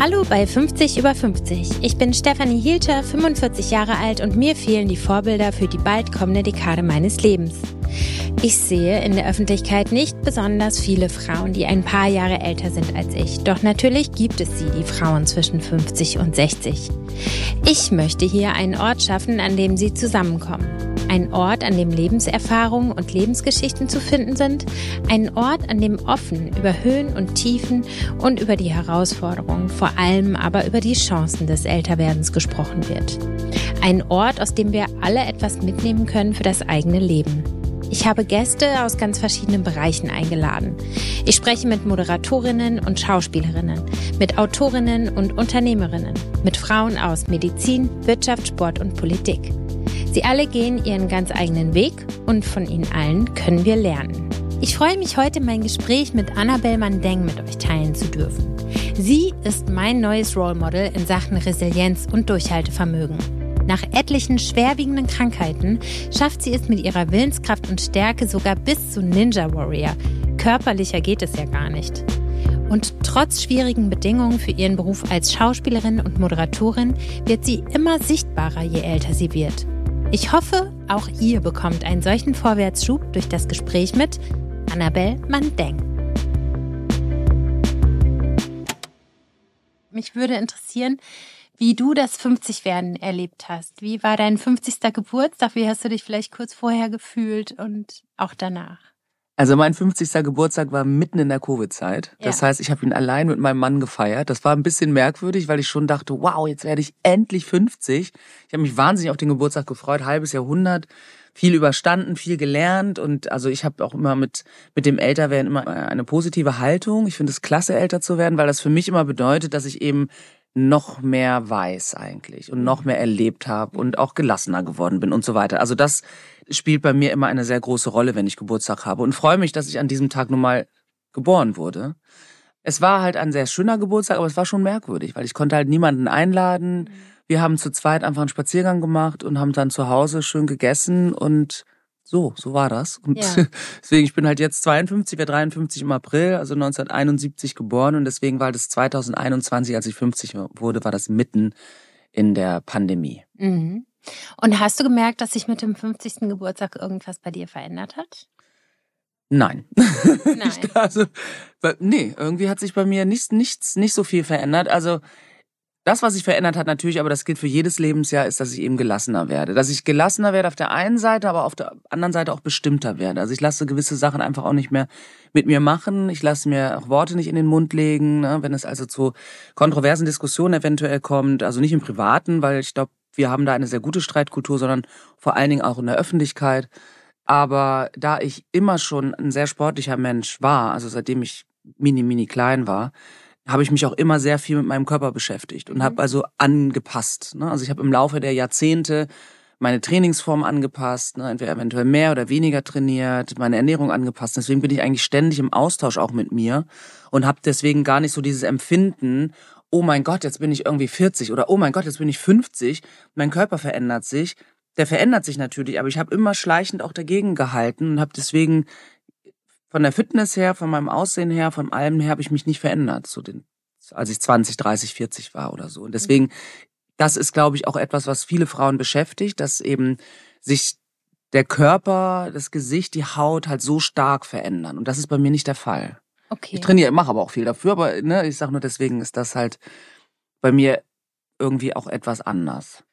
Hallo bei 50 über 50. Ich bin Stefanie Hielter, 45 Jahre alt und mir fehlen die Vorbilder für die bald kommende Dekade meines Lebens. Ich sehe in der Öffentlichkeit nicht besonders viele Frauen, die ein paar Jahre älter sind als ich. Doch natürlich gibt es sie, die Frauen zwischen 50 und 60. Ich möchte hier einen Ort schaffen, an dem sie zusammenkommen. Ein Ort, an dem Lebenserfahrungen und Lebensgeschichten zu finden sind. Ein Ort, an dem offen über Höhen und Tiefen und über die Herausforderungen, vor allem aber über die Chancen des Älterwerdens gesprochen wird. Ein Ort, aus dem wir alle etwas mitnehmen können für das eigene Leben. Ich habe Gäste aus ganz verschiedenen Bereichen eingeladen. Ich spreche mit Moderatorinnen und Schauspielerinnen, mit Autorinnen und Unternehmerinnen, mit Frauen aus Medizin, Wirtschaft, Sport und Politik. Sie alle gehen ihren ganz eigenen Weg und von ihnen allen können wir lernen. Ich freue mich heute, mein Gespräch mit Annabelle Mandeng mit euch teilen zu dürfen. Sie ist mein neues Role Model in Sachen Resilienz und Durchhaltevermögen. Nach etlichen schwerwiegenden Krankheiten schafft sie es mit ihrer Willenskraft und Stärke sogar bis zu Ninja Warrior. Körperlicher geht es ja gar nicht. Und trotz schwierigen Bedingungen für ihren Beruf als Schauspielerin und Moderatorin wird sie immer sichtbarer, je älter sie wird. Ich hoffe, auch ihr bekommt einen solchen Vorwärtsschub durch das Gespräch mit Annabelle Mandeng. Mich würde interessieren, wie du das 50-Werden erlebt hast. Wie war dein 50. Geburtstag? Wie hast du dich vielleicht kurz vorher gefühlt und auch danach? Also mein 50. Geburtstag war mitten in der Covid-Zeit. Das ja. heißt, ich habe ihn allein mit meinem Mann gefeiert. Das war ein bisschen merkwürdig, weil ich schon dachte, wow, jetzt werde ich endlich 50. Ich habe mich wahnsinnig auf den Geburtstag gefreut, halbes Jahrhundert, viel überstanden, viel gelernt und also ich habe auch immer mit mit dem Älterwerden immer eine positive Haltung. Ich finde es klasse, älter zu werden, weil das für mich immer bedeutet, dass ich eben noch mehr weiß eigentlich und noch mehr erlebt habe und auch gelassener geworden bin und so weiter. Also das spielt bei mir immer eine sehr große Rolle, wenn ich Geburtstag habe und freue mich, dass ich an diesem Tag nun mal geboren wurde. Es war halt ein sehr schöner Geburtstag, aber es war schon merkwürdig, weil ich konnte halt niemanden einladen. Wir haben zu zweit einfach einen Spaziergang gemacht und haben dann zu Hause schön gegessen und so, so war das. Und ja. deswegen, ich bin halt jetzt 52, werde 53 im April, also 1971 geboren und deswegen war das 2021, als ich 50 wurde, war das mitten in der Pandemie. Mhm. Und hast du gemerkt, dass sich mit dem 50. Geburtstag irgendwas bei dir verändert hat? Nein. Nein. also, nee, irgendwie hat sich bei mir nichts, nichts, nicht so viel verändert. Also das, was sich verändert hat, natürlich, aber das gilt für jedes Lebensjahr, ist, dass ich eben gelassener werde. Dass ich gelassener werde auf der einen Seite, aber auf der anderen Seite auch bestimmter werde. Also ich lasse gewisse Sachen einfach auch nicht mehr mit mir machen. Ich lasse mir auch Worte nicht in den Mund legen, ne? wenn es also zu kontroversen Diskussionen eventuell kommt. Also nicht im Privaten, weil ich glaube, wir haben da eine sehr gute Streitkultur, sondern vor allen Dingen auch in der Öffentlichkeit. Aber da ich immer schon ein sehr sportlicher Mensch war, also seitdem ich mini, mini klein war, habe ich mich auch immer sehr viel mit meinem Körper beschäftigt und mhm. habe also angepasst. Ne? Also ich habe im Laufe der Jahrzehnte meine Trainingsform angepasst, ne? entweder eventuell mehr oder weniger trainiert, meine Ernährung angepasst. Deswegen bin ich eigentlich ständig im Austausch auch mit mir und habe deswegen gar nicht so dieses Empfinden, oh mein Gott, jetzt bin ich irgendwie 40 oder oh mein Gott, jetzt bin ich 50, mein Körper verändert sich. Der verändert sich natürlich, aber ich habe immer schleichend auch dagegen gehalten und habe deswegen von der Fitness her, von meinem Aussehen her, von allem her habe ich mich nicht verändert, so den, als ich 20, 30, 40 war oder so. Und deswegen, das ist, glaube ich, auch etwas, was viele Frauen beschäftigt, dass eben sich der Körper, das Gesicht, die Haut halt so stark verändern. Und das ist bei mir nicht der Fall. Okay. Ich trainiere, mache aber auch viel dafür, aber ne, ich sage nur, deswegen ist das halt bei mir irgendwie auch etwas anders.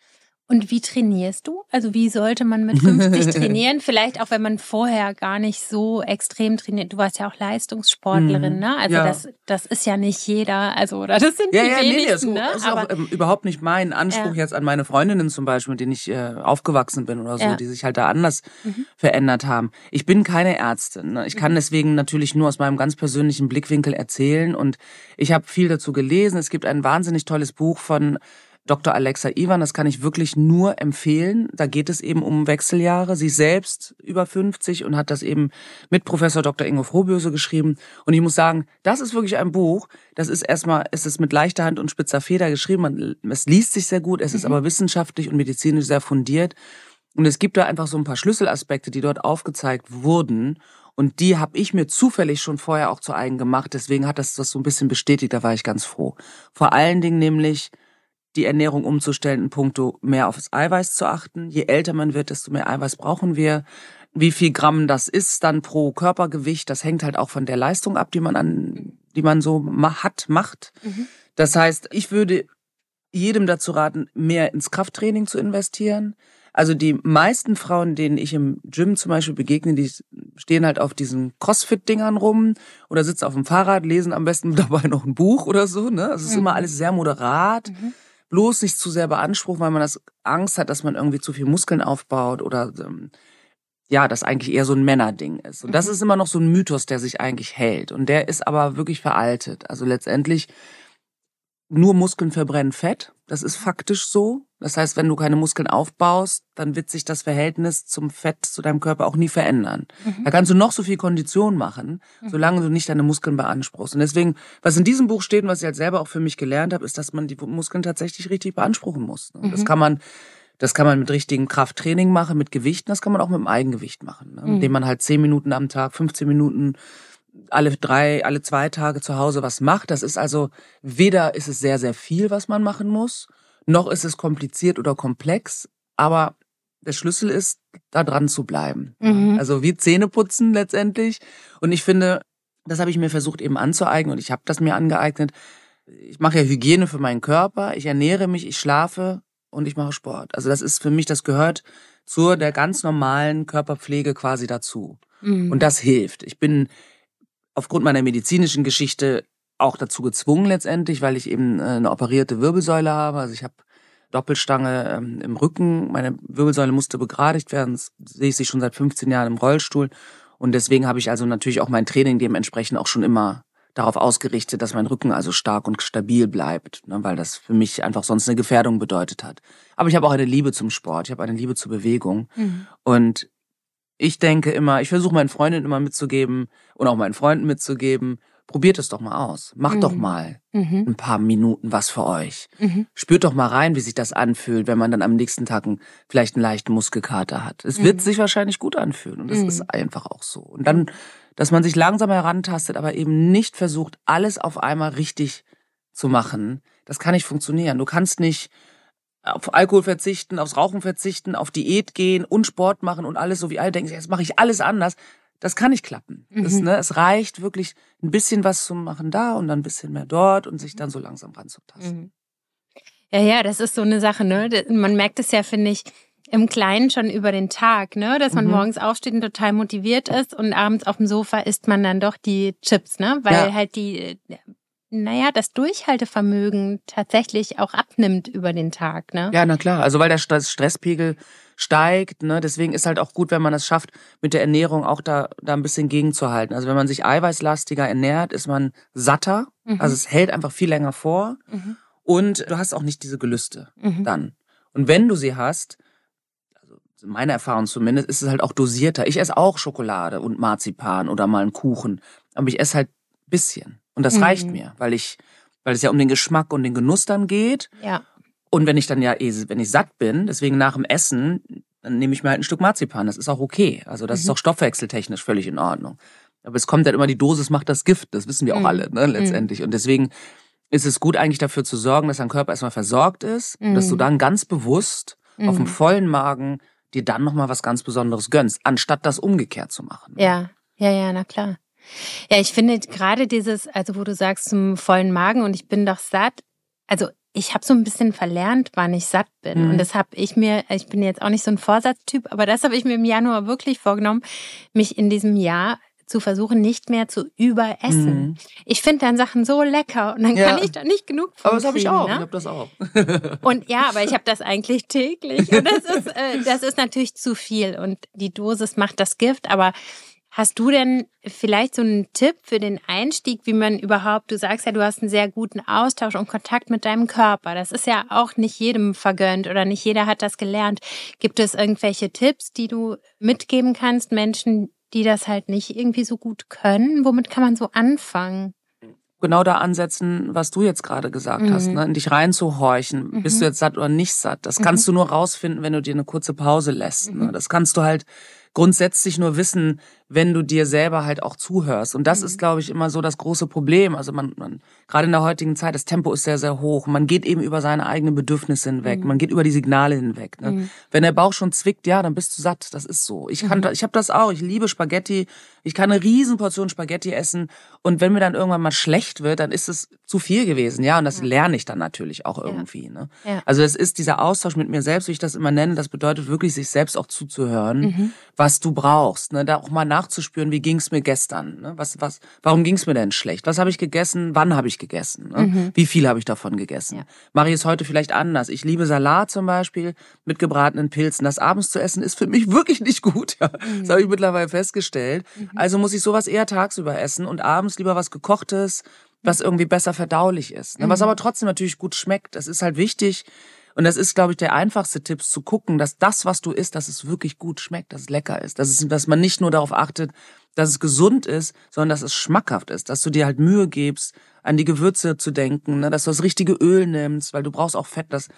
Und wie trainierst du? Also wie sollte man mit 50 trainieren? Vielleicht auch, wenn man vorher gar nicht so extrem trainiert. Du warst ja auch Leistungssportlerin, mhm. ne? Also ja. das, das ist ja nicht jeder, also oder das sind ja, die ja, wenigsten, nee, das ne? Ist Aber, auch ähm, überhaupt nicht mein Anspruch ja. jetzt an meine Freundinnen zum Beispiel, mit denen ich äh, aufgewachsen bin oder so, ja. die sich halt da anders mhm. verändert haben. Ich bin keine Ärztin. Ne? Ich kann mhm. deswegen natürlich nur aus meinem ganz persönlichen Blickwinkel erzählen und ich habe viel dazu gelesen. Es gibt ein wahnsinnig tolles Buch von Dr. Alexa Ivan, das kann ich wirklich nur empfehlen. Da geht es eben um Wechseljahre. Sie selbst über 50 und hat das eben mit Professor Dr. Ingo Frohböse geschrieben. Und ich muss sagen, das ist wirklich ein Buch. Das ist erstmal, es ist mit leichter Hand und spitzer Feder geschrieben. Man, es liest sich sehr gut. Es ist mhm. aber wissenschaftlich und medizinisch sehr fundiert. Und es gibt da einfach so ein paar Schlüsselaspekte, die dort aufgezeigt wurden. Und die habe ich mir zufällig schon vorher auch zu eigen gemacht. Deswegen hat das das so ein bisschen bestätigt. Da war ich ganz froh. Vor allen Dingen nämlich die Ernährung umzustellen in puncto mehr aufs Eiweiß zu achten. Je älter man wird, desto mehr Eiweiß brauchen wir. Wie viel Gramm das ist dann pro Körpergewicht, das hängt halt auch von der Leistung ab, die man an, die man so hat, macht. Mhm. Das heißt, ich würde jedem dazu raten, mehr ins Krafttraining zu investieren. Also die meisten Frauen, denen ich im Gym zum Beispiel begegne, die stehen halt auf diesen Crossfit-Dingern rum oder sitzen auf dem Fahrrad, lesen am besten dabei noch ein Buch oder so. Ne? Also es ist mhm. immer alles sehr moderat. Mhm. Bloß nicht zu sehr beanspruchen, weil man das Angst hat, dass man irgendwie zu viel Muskeln aufbaut oder ähm, ja, das eigentlich eher so ein Männerding ist. Und das mhm. ist immer noch so ein Mythos, der sich eigentlich hält. Und der ist aber wirklich veraltet. Also letztendlich nur Muskeln verbrennen Fett. Das ist faktisch so. Das heißt, wenn du keine Muskeln aufbaust, dann wird sich das Verhältnis zum Fett zu deinem Körper auch nie verändern. Mhm. Da kannst du noch so viel Kondition machen, mhm. solange du nicht deine Muskeln beanspruchst. Und deswegen, was in diesem Buch steht und was ich halt selber auch für mich gelernt habe, ist, dass man die Muskeln tatsächlich richtig beanspruchen muss. Und das mhm. kann man das kann man mit richtigem Krafttraining machen, mit Gewichten, das kann man auch mit dem Eigengewicht machen, ne? Mhm. indem man halt zehn Minuten am Tag, 15 Minuten alle drei, alle zwei Tage zu Hause was macht. Das ist also, weder ist es sehr, sehr viel, was man machen muss, noch ist es kompliziert oder komplex, aber der Schlüssel ist, da dran zu bleiben. Mhm. Also wie Zähne putzen letztendlich. Und ich finde, das habe ich mir versucht eben anzueignen und ich habe das mir angeeignet. Ich mache ja Hygiene für meinen Körper, ich ernähre mich, ich schlafe und ich mache Sport. Also das ist für mich, das gehört zur der ganz normalen Körperpflege quasi dazu. Mhm. Und das hilft. Ich bin aufgrund meiner medizinischen Geschichte auch dazu gezwungen letztendlich, weil ich eben äh, eine operierte Wirbelsäule habe. Also ich habe Doppelstange ähm, im Rücken. Meine Wirbelsäule musste begradigt werden. Das sehe ich sie schon seit 15 Jahren im Rollstuhl. Und deswegen habe ich also natürlich auch mein Training dementsprechend auch schon immer darauf ausgerichtet, dass mein Rücken also stark und stabil bleibt, ne, weil das für mich einfach sonst eine Gefährdung bedeutet hat. Aber ich habe auch eine Liebe zum Sport, ich habe eine Liebe zur Bewegung. Mhm. Und ich denke immer, ich versuche meinen Freundinnen immer mitzugeben und auch meinen Freunden mitzugeben, probiert es doch mal aus. Macht mhm. doch mal mhm. ein paar Minuten was für euch. Mhm. Spürt doch mal rein, wie sich das anfühlt, wenn man dann am nächsten Tag einen, vielleicht einen leichten Muskelkater hat. Es wird mhm. sich wahrscheinlich gut anfühlen und das ist mhm. einfach auch so. Und dann dass man sich langsam herantastet, aber eben nicht versucht, alles auf einmal richtig zu machen. Das kann nicht funktionieren. Du kannst nicht auf Alkohol verzichten, aufs Rauchen verzichten, auf Diät gehen und Sport machen und alles so wie alle denken, jetzt mache ich alles anders. Das kann nicht klappen. Mhm. Das, ne, es reicht wirklich ein bisschen was zu machen da und dann ein bisschen mehr dort und sich dann so langsam ranzutasten. Mhm. Ja, ja, das ist so eine Sache, ne? Man merkt es ja, finde ich, im Kleinen schon über den Tag, ne? Dass man mhm. morgens aufsteht und total motiviert ist und abends auf dem Sofa isst man dann doch die Chips, ne? Weil ja. halt die, naja, das Durchhaltevermögen tatsächlich auch abnimmt über den Tag, ne? Ja, na klar. Also weil der Stresspegel steigt, ne? Deswegen ist halt auch gut, wenn man es schafft, mit der Ernährung auch da, da ein bisschen gegenzuhalten. Also wenn man sich eiweißlastiger ernährt, ist man satter. Mhm. Also es hält einfach viel länger vor. Mhm. Und du hast auch nicht diese Gelüste mhm. dann. Und wenn du sie hast, meine Erfahrung zumindest, ist es halt auch dosierter. Ich esse auch Schokolade und Marzipan oder mal einen Kuchen, aber ich esse halt bisschen. Und das mhm. reicht mir, weil ich, weil es ja um den Geschmack und den Genuss dann geht. Ja. Und wenn ich dann ja, eh, wenn ich satt bin, deswegen nach dem Essen, dann nehme ich mir halt ein Stück Marzipan. Das ist auch okay. Also das mhm. ist auch stoffwechseltechnisch völlig in Ordnung. Aber es kommt dann immer, die Dosis macht das Gift. Das wissen wir auch mhm. alle, ne, letztendlich. Und deswegen ist es gut eigentlich dafür zu sorgen, dass dein Körper erstmal versorgt ist, dass du mhm. dann ganz bewusst auf dem mhm. vollen Magen dir dann nochmal was ganz Besonderes gönnst, anstatt das umgekehrt zu machen. Ja, ja, ja, na klar. Ja, ich finde gerade dieses, also wo du sagst zum vollen Magen und ich bin doch satt, also ich habe so ein bisschen verlernt, wann ich satt bin. Mhm. Und das habe ich mir, ich bin jetzt auch nicht so ein Vorsatztyp, aber das habe ich mir im Januar wirklich vorgenommen, mich in diesem Jahr zu versuchen, nicht mehr zu überessen. Mhm. Ich finde dann Sachen so lecker und dann ja. kann ich da nicht genug von Aber das habe ich auch. Ne? Ich habe das auch. und ja, aber ich habe das eigentlich täglich und das ist, äh, das ist natürlich zu viel und die Dosis macht das Gift. Aber hast du denn vielleicht so einen Tipp für den Einstieg, wie man überhaupt? Du sagst ja, du hast einen sehr guten Austausch und Kontakt mit deinem Körper. Das ist ja auch nicht jedem vergönnt oder nicht jeder hat das gelernt. Gibt es irgendwelche Tipps, die du mitgeben kannst, Menschen, die das halt nicht irgendwie so gut können? Womit kann man so anfangen? Genau da ansetzen, was du jetzt gerade gesagt mhm. hast, ne? in dich reinzuhorchen. Mhm. Bist du jetzt satt oder nicht satt? Das mhm. kannst du nur rausfinden, wenn du dir eine kurze Pause lässt. Ne? Mhm. Das kannst du halt grundsätzlich nur wissen, wenn du dir selber halt auch zuhörst. Und das mhm. ist, glaube ich, immer so das große Problem. Also man, man, gerade in der heutigen Zeit, das Tempo ist sehr, sehr hoch. Man geht eben über seine eigenen Bedürfnisse hinweg. Mhm. Man geht über die Signale hinweg. Ne? Mhm. Wenn der Bauch schon zwickt, ja, dann bist du satt. Das ist so. Ich kann, mhm. ich habe das auch. Ich liebe Spaghetti. Ich kann eine Riesenportion Spaghetti essen. Und wenn mir dann irgendwann mal schlecht wird, dann ist es zu viel gewesen. Ja, und das ja. lerne ich dann natürlich auch irgendwie. Ja. Ne? Ja. Also es ist dieser Austausch mit mir selbst, wie ich das immer nenne. Das bedeutet wirklich, sich selbst auch zuzuhören, mhm. Was du brauchst. Ne? Da auch mal nachzuspüren, wie ging's mir gestern? Ne? Was, was, warum ging's mir denn schlecht? Was habe ich gegessen? Wann habe ich gegessen? Ne? Mhm. Wie viel habe ich davon gegessen? Ja. Mache ich es heute vielleicht anders? Ich liebe Salat zum Beispiel mit gebratenen Pilzen. Das abends zu essen ist für mich wirklich nicht gut. Ja? Mhm. Das habe ich mittlerweile festgestellt. Mhm. Also muss ich sowas eher tagsüber essen und abends lieber was gekochtes, was irgendwie besser verdaulich ist. Ne? Was mhm. aber trotzdem natürlich gut schmeckt. Das ist halt wichtig, und das ist, glaube ich, der einfachste Tipp, zu gucken, dass das, was du isst, dass es wirklich gut schmeckt, dass es lecker ist. Dass, es, dass man nicht nur darauf achtet, dass es gesund ist, sondern dass es schmackhaft ist. Dass du dir halt Mühe gibst, an die Gewürze zu denken, ne? dass du das richtige Öl nimmst, weil du brauchst auch Fett, das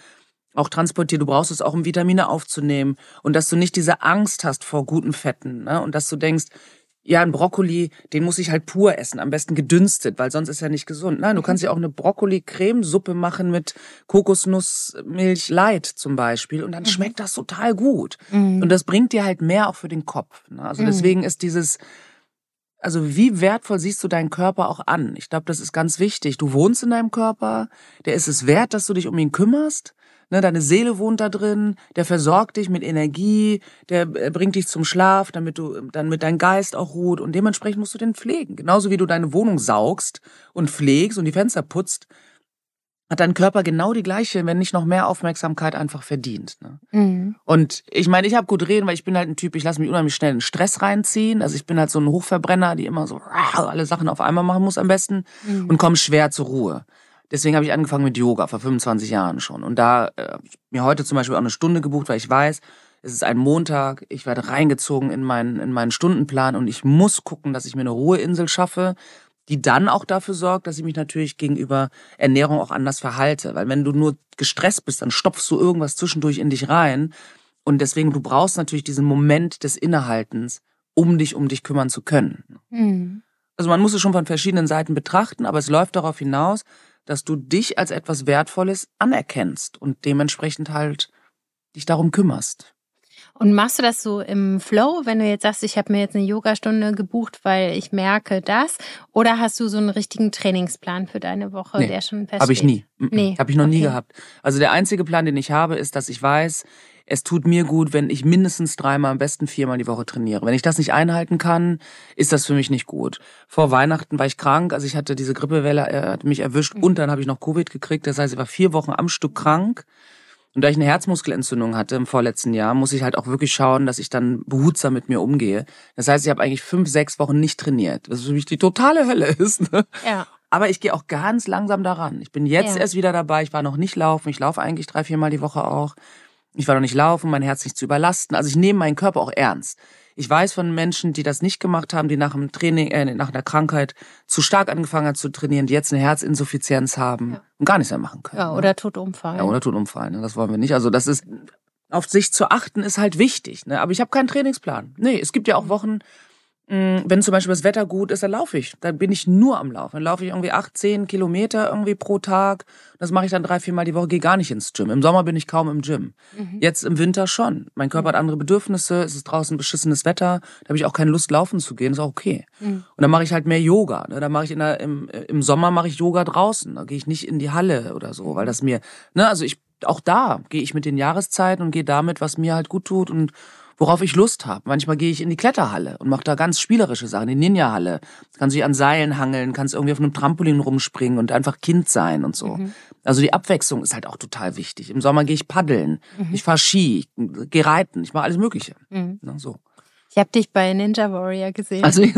auch transportiert. Du brauchst es auch, um Vitamine aufzunehmen. Und dass du nicht diese Angst hast vor guten Fetten. Ne? Und dass du denkst, ja, ein Brokkoli, den muss ich halt pur essen, am besten gedünstet, weil sonst ist er nicht gesund. Nein, du kannst ja auch eine Brokkoli-Cremesuppe machen mit Kokosnussmilch Light zum Beispiel und dann mhm. schmeckt das total gut. Mhm. Und das bringt dir halt mehr auch für den Kopf. Ne? Also mhm. deswegen ist dieses, also wie wertvoll siehst du deinen Körper auch an? Ich glaube, das ist ganz wichtig. Du wohnst in deinem Körper, der ist es wert, dass du dich um ihn kümmerst. Ne, deine Seele wohnt da drin, der versorgt dich mit Energie, der äh, bringt dich zum Schlaf, damit du dann mit deinem Geist auch ruht und dementsprechend musst du den pflegen. Genauso wie du deine Wohnung saugst und pflegst und die Fenster putzt, hat dein Körper genau die gleiche, wenn nicht noch mehr Aufmerksamkeit einfach verdient. Ne? Mhm. Und ich meine, ich habe gut reden, weil ich bin halt ein Typ, ich lasse mich unheimlich schnell in Stress reinziehen. Also ich bin halt so ein Hochverbrenner, die immer so alle Sachen auf einmal machen muss am besten mhm. und komme schwer zur Ruhe. Deswegen habe ich angefangen mit Yoga vor 25 Jahren schon. Und da äh, ich mir heute zum Beispiel auch eine Stunde gebucht, weil ich weiß, es ist ein Montag, ich werde reingezogen in meinen, in meinen Stundenplan und ich muss gucken, dass ich mir eine Ruheinsel schaffe, die dann auch dafür sorgt, dass ich mich natürlich gegenüber Ernährung auch anders verhalte. Weil wenn du nur gestresst bist, dann stopfst du irgendwas zwischendurch in dich rein. Und deswegen, du brauchst natürlich diesen Moment des Innehaltens, um dich um dich kümmern zu können. Mhm. Also man muss es schon von verschiedenen Seiten betrachten, aber es läuft darauf hinaus, dass du dich als etwas Wertvolles anerkennst und dementsprechend halt dich darum kümmerst. Und machst du das so im Flow, wenn du jetzt sagst, ich habe mir jetzt eine Yogastunde gebucht, weil ich merke das? Oder hast du so einen richtigen Trainingsplan für deine Woche, nee, der schon feststeht? Habe ich nie. Nee. Habe ich noch okay. nie gehabt. Also der einzige Plan, den ich habe, ist, dass ich weiß, es tut mir gut, wenn ich mindestens dreimal, am besten viermal die Woche trainiere. Wenn ich das nicht einhalten kann, ist das für mich nicht gut. Vor Weihnachten war ich krank, also ich hatte diese Grippewelle, er hat mich erwischt mhm. und dann habe ich noch Covid gekriegt. Das heißt, ich war vier Wochen am Stück krank. Und da ich eine Herzmuskelentzündung hatte im vorletzten Jahr, muss ich halt auch wirklich schauen, dass ich dann behutsam mit mir umgehe. Das heißt, ich habe eigentlich fünf, sechs Wochen nicht trainiert, was für mich die totale Hölle ist. Ne? Ja. Aber ich gehe auch ganz langsam daran. Ich bin jetzt ja. erst wieder dabei. Ich war noch nicht laufen. Ich laufe eigentlich drei, viermal die Woche auch. Ich war noch nicht laufen, mein Herz nicht zu überlasten. Also ich nehme meinen Körper auch ernst. Ich weiß von Menschen, die das nicht gemacht haben, die nach dem Training, äh, nach einer Krankheit zu stark angefangen haben zu trainieren, die jetzt eine Herzinsuffizienz haben ja. und gar nichts mehr machen können. Ja, ne? oder ne? tot umfallen. Ja, oder tot umfallen. Ne? Das wollen wir nicht. Also das ist, auf sich zu achten, ist halt wichtig. Ne? Aber ich habe keinen Trainingsplan. Nee, es gibt ja auch Wochen, Mm, wenn zum Beispiel das Wetter gut ist, dann laufe ich. Dann bin ich nur am Laufen. Dann laufe ich irgendwie acht, zehn Kilometer irgendwie pro Tag. Das mache ich dann drei, vier Mal die Woche, gehe gar nicht ins Gym. Im Sommer bin ich kaum im Gym. Mhm. Jetzt im Winter schon. Mein Körper mhm. hat andere Bedürfnisse, es ist draußen beschissenes Wetter, da habe ich auch keine Lust, laufen zu gehen, ist auch okay. Mhm. Und dann mache ich halt mehr Yoga. Ne? Dann mache ich in der, im, im Sommer mache ich Yoga draußen. Da gehe ich nicht in die Halle oder so, weil das mir, ne, also ich, auch da gehe ich mit den Jahreszeiten und gehe damit, was mir halt gut tut und worauf ich Lust habe. Manchmal gehe ich in die Kletterhalle und mache da ganz spielerische Sachen, die Ninja-Halle. Kannst dich an Seilen hangeln, kannst irgendwie auf einem Trampolin rumspringen und einfach Kind sein und so. Mhm. Also die Abwechslung ist halt auch total wichtig. Im Sommer gehe ich paddeln, mhm. ich fahre Ski, ich gehe reiten, ich mache alles Mögliche. Mhm. Na, so. Ich habe dich bei Ninja Warrior gesehen. Also, Was?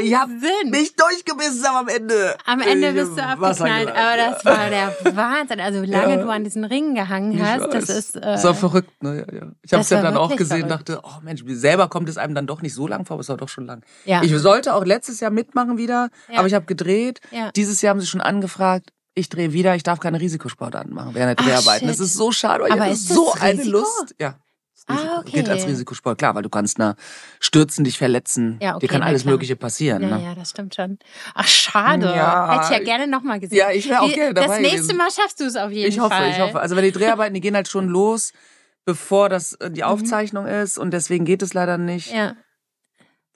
Ich habe mich durchgebissen am Ende. Am Ende bist du abgeknallt, aber das war der Wahnsinn. Also lange ja. du an diesen Ringen gehangen hast, das ist äh, so verrückt, ne? Ja, ja. Ich habe es ja dann auch gesehen, verrückt. dachte, oh Mensch, selber kommt es einem dann doch nicht so lang vor, aber es war doch schon lang. Ja. Ich sollte auch letztes Jahr mitmachen wieder, aber ich habe gedreht. Ja. Dieses Jahr haben sie schon angefragt, ich drehe wieder, ich darf keine Risikosportarten machen während der Dreharbeiten. Das ist so schade, weil aber ich habe so eine Lust. Ja. Ah, okay. Gilt als Risikosport, klar, weil du kannst na stürzen, dich verletzen. Ja, okay, Dir kann alles klar. Mögliche passieren. Ja, ne? ja, das stimmt schon. Ach, schade. Ja, Hätte ich ja gerne nochmal gesehen. Ja, ich wäre auch gerne dabei Das nächste Mal schaffst du es auf jeden ich hoffe, Fall. Ich hoffe, ich hoffe. Also wenn die Dreharbeiten, die gehen halt schon los, bevor das äh, die mhm. Aufzeichnung mhm. ist und deswegen geht es leider nicht. Ja.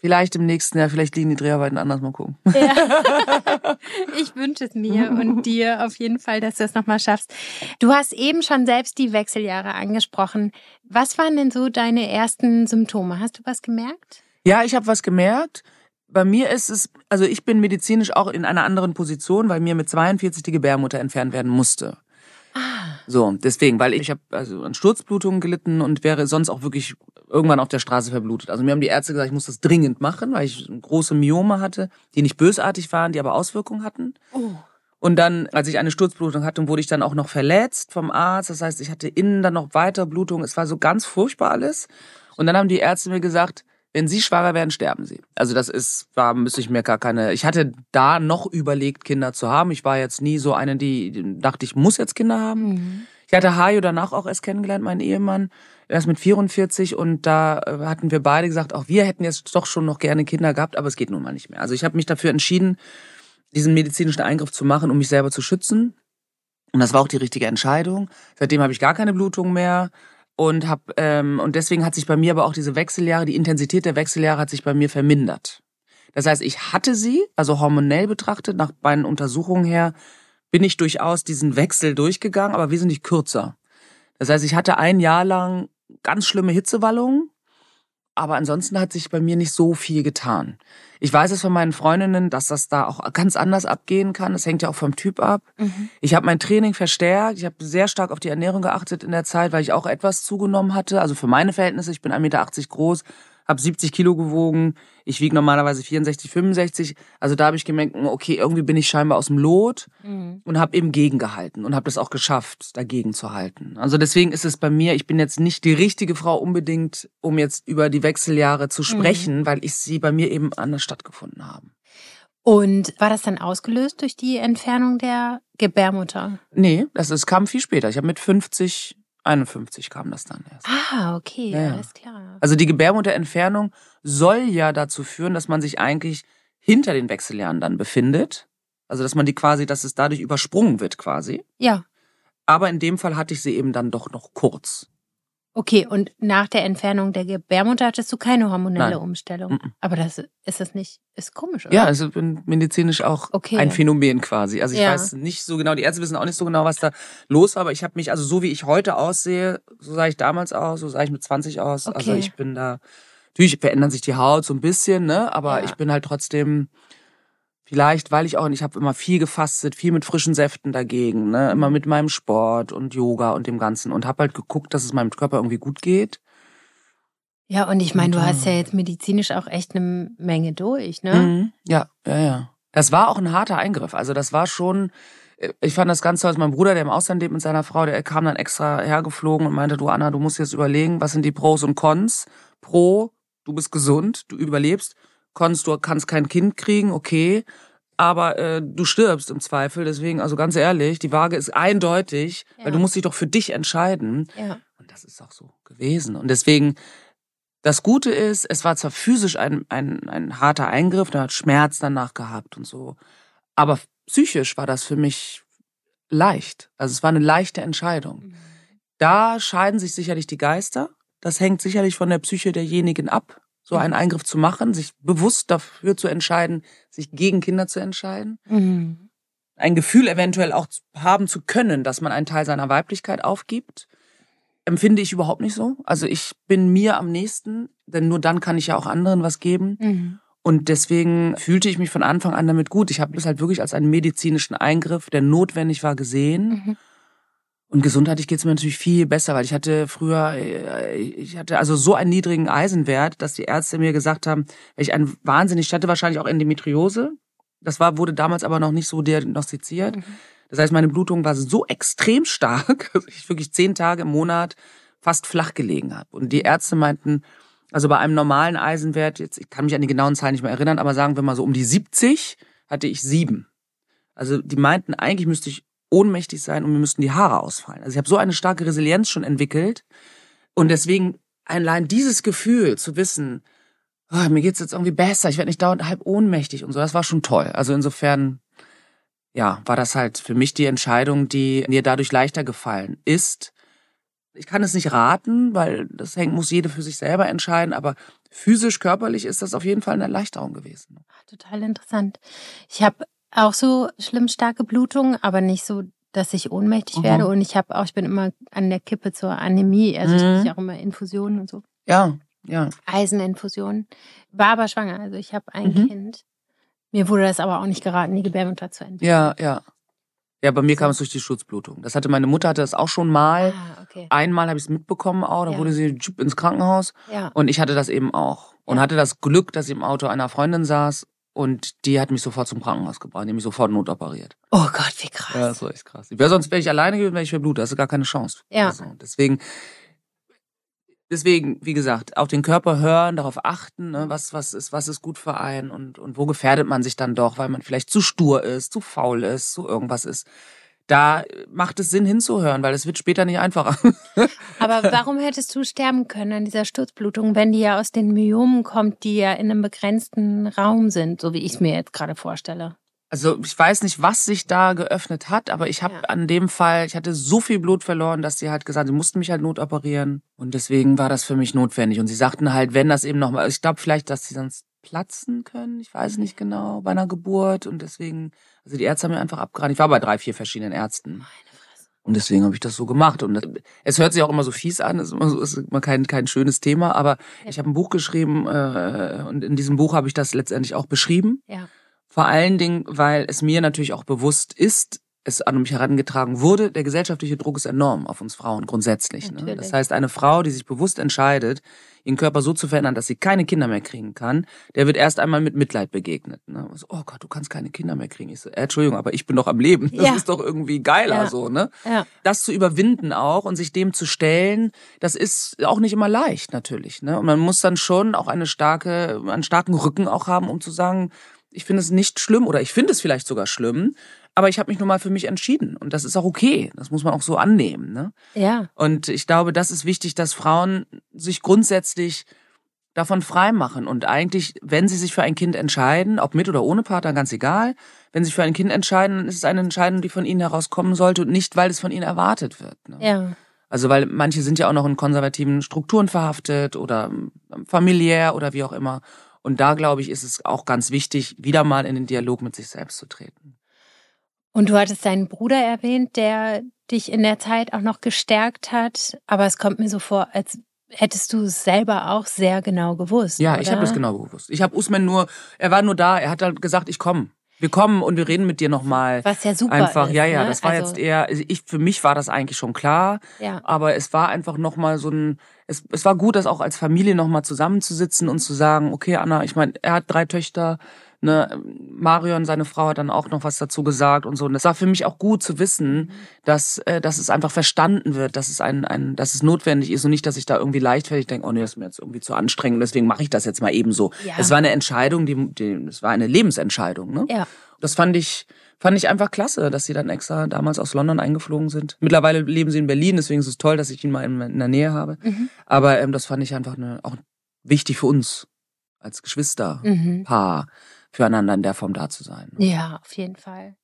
Vielleicht im nächsten Jahr, vielleicht liegen die Dreharbeiten anders, mal gucken. Ja. Ich wünsche es mir und dir auf jeden Fall, dass du es nochmal schaffst. Du hast eben schon selbst die Wechseljahre angesprochen. Was waren denn so deine ersten Symptome? Hast du was gemerkt? Ja, ich habe was gemerkt. Bei mir ist es, also ich bin medizinisch auch in einer anderen Position, weil mir mit 42 die Gebärmutter entfernt werden musste. So, deswegen, weil ich habe also an Sturzblutungen gelitten und wäre sonst auch wirklich irgendwann auf der Straße verblutet. Also mir haben die Ärzte gesagt, ich muss das dringend machen, weil ich große Myome hatte, die nicht bösartig waren, die aber Auswirkungen hatten. Oh. Und dann, als ich eine Sturzblutung hatte, wurde ich dann auch noch verletzt vom Arzt. Das heißt, ich hatte innen dann noch weitere Blutungen. Es war so ganz furchtbar alles. Und dann haben die Ärzte mir gesagt, wenn Sie schwanger werden, sterben Sie. Also das ist, war, müsste ich mir gar keine, ich hatte da noch überlegt, Kinder zu haben. Ich war jetzt nie so eine, die dachte, ich muss jetzt Kinder haben. Mhm. Ich hatte Hajo danach auch erst kennengelernt, meinen Ehemann, erst mit 44 und da äh, hatten wir beide gesagt, auch wir hätten jetzt doch schon noch gerne Kinder gehabt, aber es geht nun mal nicht mehr. Also ich habe mich dafür entschieden, diesen medizinischen Eingriff zu machen, um mich selber zu schützen. Und das war auch die richtige Entscheidung. Seitdem habe ich gar keine Blutung mehr und hab ähm, und deswegen hat sich bei mir aber auch diese Wechseljahre, die Intensität der Wechseljahre hat sich bei mir vermindert. Das heißt, ich hatte sie, also hormonell betrachtet, nach meinen Untersuchungen her, bin ich durchaus diesen Wechsel durchgegangen, aber wesentlich kürzer. Das heißt, ich hatte ein Jahr lang ganz schlimme Hitzewallungen, aber ansonsten hat sich bei mir nicht so viel getan. Ich weiß es von meinen Freundinnen, dass das da auch ganz anders abgehen kann. Das hängt ja auch vom Typ ab. Mhm. Ich habe mein Training verstärkt. Ich habe sehr stark auf die Ernährung geachtet in der Zeit, weil ich auch etwas zugenommen hatte. Also für meine Verhältnisse, ich bin 1,80 Meter groß, habe 70 Kilo gewogen. Ich wiege normalerweise 64, 65. Also da habe ich gemerkt, okay, irgendwie bin ich scheinbar aus dem Lot mhm. und habe eben gegengehalten und habe das auch geschafft, dagegen zu halten. Also deswegen ist es bei mir, ich bin jetzt nicht die richtige Frau unbedingt, um jetzt über die Wechseljahre zu mhm. sprechen, mhm. weil ich sie bei mir eben anders stattgefunden haben. Und war das dann ausgelöst durch die Entfernung der Gebärmutter? Nee, das ist, kam viel später. Ich habe mit 50 51 kam das dann erst. Ah, okay, ja, alles klar. Also die Gebärmutterentfernung soll ja dazu führen, dass man sich eigentlich hinter den Wechseljahren dann befindet. Also dass man die quasi, dass es dadurch übersprungen wird quasi. Ja. Aber in dem Fall hatte ich sie eben dann doch noch kurz. Okay, und nach der Entfernung der Gebärmutter hattest du keine hormonelle Nein. Umstellung. Mm Aber das ist das nicht, ist komisch, oder? Ja, also medizinisch auch okay. ein Phänomen quasi. Also ich ja. weiß nicht so genau, die Ärzte wissen auch nicht so genau, was da los war, aber ich habe mich, also so wie ich heute aussehe, so sah ich damals aus, so sah ich mit 20 aus. Also okay. Also ich bin da, natürlich verändern sich die Haut so ein bisschen, ne? Aber ja. ich bin halt trotzdem Vielleicht, weil ich auch, ich habe immer viel gefastet, viel mit frischen Säften dagegen, ne? immer mit meinem Sport und Yoga und dem Ganzen und habe halt geguckt, dass es meinem Körper irgendwie gut geht. Ja, und ich meine, du hast ja jetzt medizinisch auch echt eine Menge durch, ne? Mhm. Ja, ja, ja. Das war auch ein harter Eingriff. Also das war schon, ich fand das Ganze, als mein Bruder, der im Ausland lebt mit seiner Frau, der kam dann extra hergeflogen und meinte, du Anna, du musst jetzt überlegen, was sind die Pros und Cons. Pro, du bist gesund, du überlebst konntest, du kannst kein Kind kriegen, okay, aber äh, du stirbst im Zweifel. Deswegen, also ganz ehrlich, die Waage ist eindeutig, ja. weil du musst dich doch für dich entscheiden. Ja. Und das ist auch so gewesen. Und deswegen, das Gute ist, es war zwar physisch ein, ein, ein harter Eingriff, da hat Schmerz danach gehabt und so, aber psychisch war das für mich leicht. Also es war eine leichte Entscheidung. Mhm. Da scheiden sich sicherlich die Geister. Das hängt sicherlich von der Psyche derjenigen ab, so einen Eingriff zu machen, sich bewusst dafür zu entscheiden, sich gegen Kinder zu entscheiden. Mhm. Ein Gefühl eventuell auch haben zu können, dass man einen Teil seiner Weiblichkeit aufgibt, empfinde ich überhaupt nicht so. Also ich bin mir am nächsten, denn nur dann kann ich ja auch anderen was geben. Mhm. Und deswegen fühlte ich mich von Anfang an damit gut. Ich habe es halt wirklich als einen medizinischen Eingriff, der notwendig war, gesehen. Mhm. Und gesundheitlich geht es mir natürlich viel besser, weil ich hatte früher, äh, ich hatte also so einen niedrigen Eisenwert, dass die Ärzte mir gesagt haben, ich ein wahnsinnig, ich hatte wahrscheinlich auch Endometriose. Das war, wurde damals aber noch nicht so diagnostiziert. Mhm. Das heißt, meine Blutung war so extrem stark, dass ich wirklich zehn Tage im Monat fast flach gelegen habe. Und die Ärzte meinten, also bei einem normalen Eisenwert, jetzt, ich kann mich an die genauen Zahlen nicht mehr erinnern, aber sagen wir mal so um die 70 hatte ich sieben. Also die meinten, eigentlich müsste ich ohnmächtig sein und mir müssten die Haare ausfallen. Also ich habe so eine starke Resilienz schon entwickelt und deswegen allein dieses Gefühl zu wissen, oh, mir geht's jetzt irgendwie besser, ich werde nicht dauernd halb ohnmächtig und so, das war schon toll. Also insofern, ja, war das halt für mich die Entscheidung, die mir dadurch leichter gefallen ist. Ich kann es nicht raten, weil das hängt, muss jede für sich selber entscheiden, aber physisch, körperlich ist das auf jeden Fall eine Erleichterung gewesen. Total interessant. Ich habe auch so schlimm starke Blutungen, aber nicht so, dass ich ohnmächtig mhm. werde. Und ich habe auch, ich bin immer an der Kippe zur Anämie, also mhm. ich auch immer Infusionen und so. Ja, ja. Eiseninfusionen. War aber schwanger, also ich habe ein mhm. Kind. Mir wurde das aber auch nicht geraten, die Gebärmutter zu entfernen. Ja, ja. Ja, bei mir kam es durch die Schutzblutung. Das hatte meine Mutter hatte das auch schon mal. Ah, okay. Einmal habe ich es mitbekommen auch, da ja. wurde sie ins Krankenhaus ja. und ich hatte das eben auch und hatte das Glück, dass ich im Auto einer Freundin saß und die hat mich sofort zum Krankenhaus gebracht, die hat mich sofort notoperiert. Oh Gott, wie krass. Ja, das war echt krass. Wär, sonst wäre ich alleine gewesen, wäre ich verblutet. Da hast du gar keine Chance. Ja. Also, deswegen deswegen, wie gesagt, auch den Körper hören, darauf achten, ne, was, was ist, was ist gut für einen und, und wo gefährdet man sich dann doch, weil man vielleicht zu stur ist, zu faul ist, zu irgendwas ist. Da macht es Sinn hinzuhören, weil es wird später nicht einfacher. Aber warum hättest du sterben können an dieser Sturzblutung, wenn die ja aus den Myomen kommt, die ja in einem begrenzten Raum sind, so wie ich es mir jetzt gerade vorstelle? Also ich weiß nicht, was sich da geöffnet hat, aber ich habe ja. an dem Fall, ich hatte so viel Blut verloren, dass sie halt gesagt, sie mussten mich halt notoperieren und deswegen war das für mich notwendig. Und sie sagten halt, wenn das eben nochmal, ich glaube vielleicht, dass sie sonst platzen können, ich weiß nicht genau, bei einer Geburt und deswegen, also die Ärzte haben mir einfach abgeraten. Ich war bei drei, vier verschiedenen Ärzten. Und deswegen habe ich das so gemacht. Und es hört sich auch immer so fies an, es ist immer, so, ist immer kein, kein schönes Thema, aber ich habe ein Buch geschrieben äh, und in diesem Buch habe ich das letztendlich auch beschrieben. Ja. Vor allen Dingen, weil es mir natürlich auch bewusst ist, es an mich herangetragen wurde, der gesellschaftliche Druck ist enorm auf uns Frauen grundsätzlich. Ne? Das heißt, eine Frau, die sich bewusst entscheidet, ihren Körper so zu verändern, dass sie keine Kinder mehr kriegen kann, der wird erst einmal mit Mitleid begegnet. Ne? So, oh Gott, du kannst keine Kinder mehr kriegen. Ich so, äh, Entschuldigung, aber ich bin doch am Leben. Das ja. ist doch irgendwie geiler ja. so. Ne? Ja. Das zu überwinden auch und sich dem zu stellen, das ist auch nicht immer leicht natürlich. Ne? Und man muss dann schon auch eine starke, einen starken Rücken auch haben, um zu sagen, ich finde es nicht schlimm oder ich finde es vielleicht sogar schlimm, aber ich habe mich nun mal für mich entschieden und das ist auch okay. Das muss man auch so annehmen. Ne? Ja. Und ich glaube, das ist wichtig, dass Frauen sich grundsätzlich davon frei machen und eigentlich, wenn sie sich für ein Kind entscheiden, ob mit oder ohne Partner, ganz egal, wenn sie sich für ein Kind entscheiden, dann ist es eine Entscheidung, die von ihnen herauskommen sollte und nicht, weil es von ihnen erwartet wird. Ne? Ja. Also weil manche sind ja auch noch in konservativen Strukturen verhaftet oder familiär oder wie auch immer. Und da, glaube ich, ist es auch ganz wichtig, wieder mal in den Dialog mit sich selbst zu treten. Und du hattest deinen Bruder erwähnt, der dich in der Zeit auch noch gestärkt hat. Aber es kommt mir so vor, als hättest du es selber auch sehr genau gewusst. Ja, oder? ich habe es genau gewusst. Ich habe Usman nur, er war nur da, er hat halt gesagt, ich komme. Wir kommen und wir reden mit dir nochmal. Was ja super Einfach, ist, ja, ja, ne? das war also, jetzt eher, also ich, für mich war das eigentlich schon klar. Ja. Aber es war einfach nochmal so ein, es, es war gut, das auch als Familie nochmal zusammenzusitzen und zu sagen, okay, Anna, ich meine, er hat drei Töchter, ne, Marion, seine Frau, hat dann auch noch was dazu gesagt und so. Und es war für mich auch gut zu wissen, dass, äh, dass es einfach verstanden wird, dass es ein, ein, dass es notwendig ist und nicht, dass ich da irgendwie leichtfertig denke, oh nee, das ist mir jetzt irgendwie zu anstrengend, deswegen mache ich das jetzt mal eben so. Ja. Es war eine Entscheidung, die, die, es war eine Lebensentscheidung, ne? Ja. Das fand ich, fand ich einfach klasse, dass sie dann extra damals aus London eingeflogen sind. Mittlerweile leben sie in Berlin, deswegen ist es toll, dass ich ihn mal in, in der Nähe habe. Mhm. Aber ähm, das fand ich einfach eine, auch wichtig für uns als Geschwisterpaar. Mhm füreinander in der Form da zu sein. Ja, auf jeden Fall.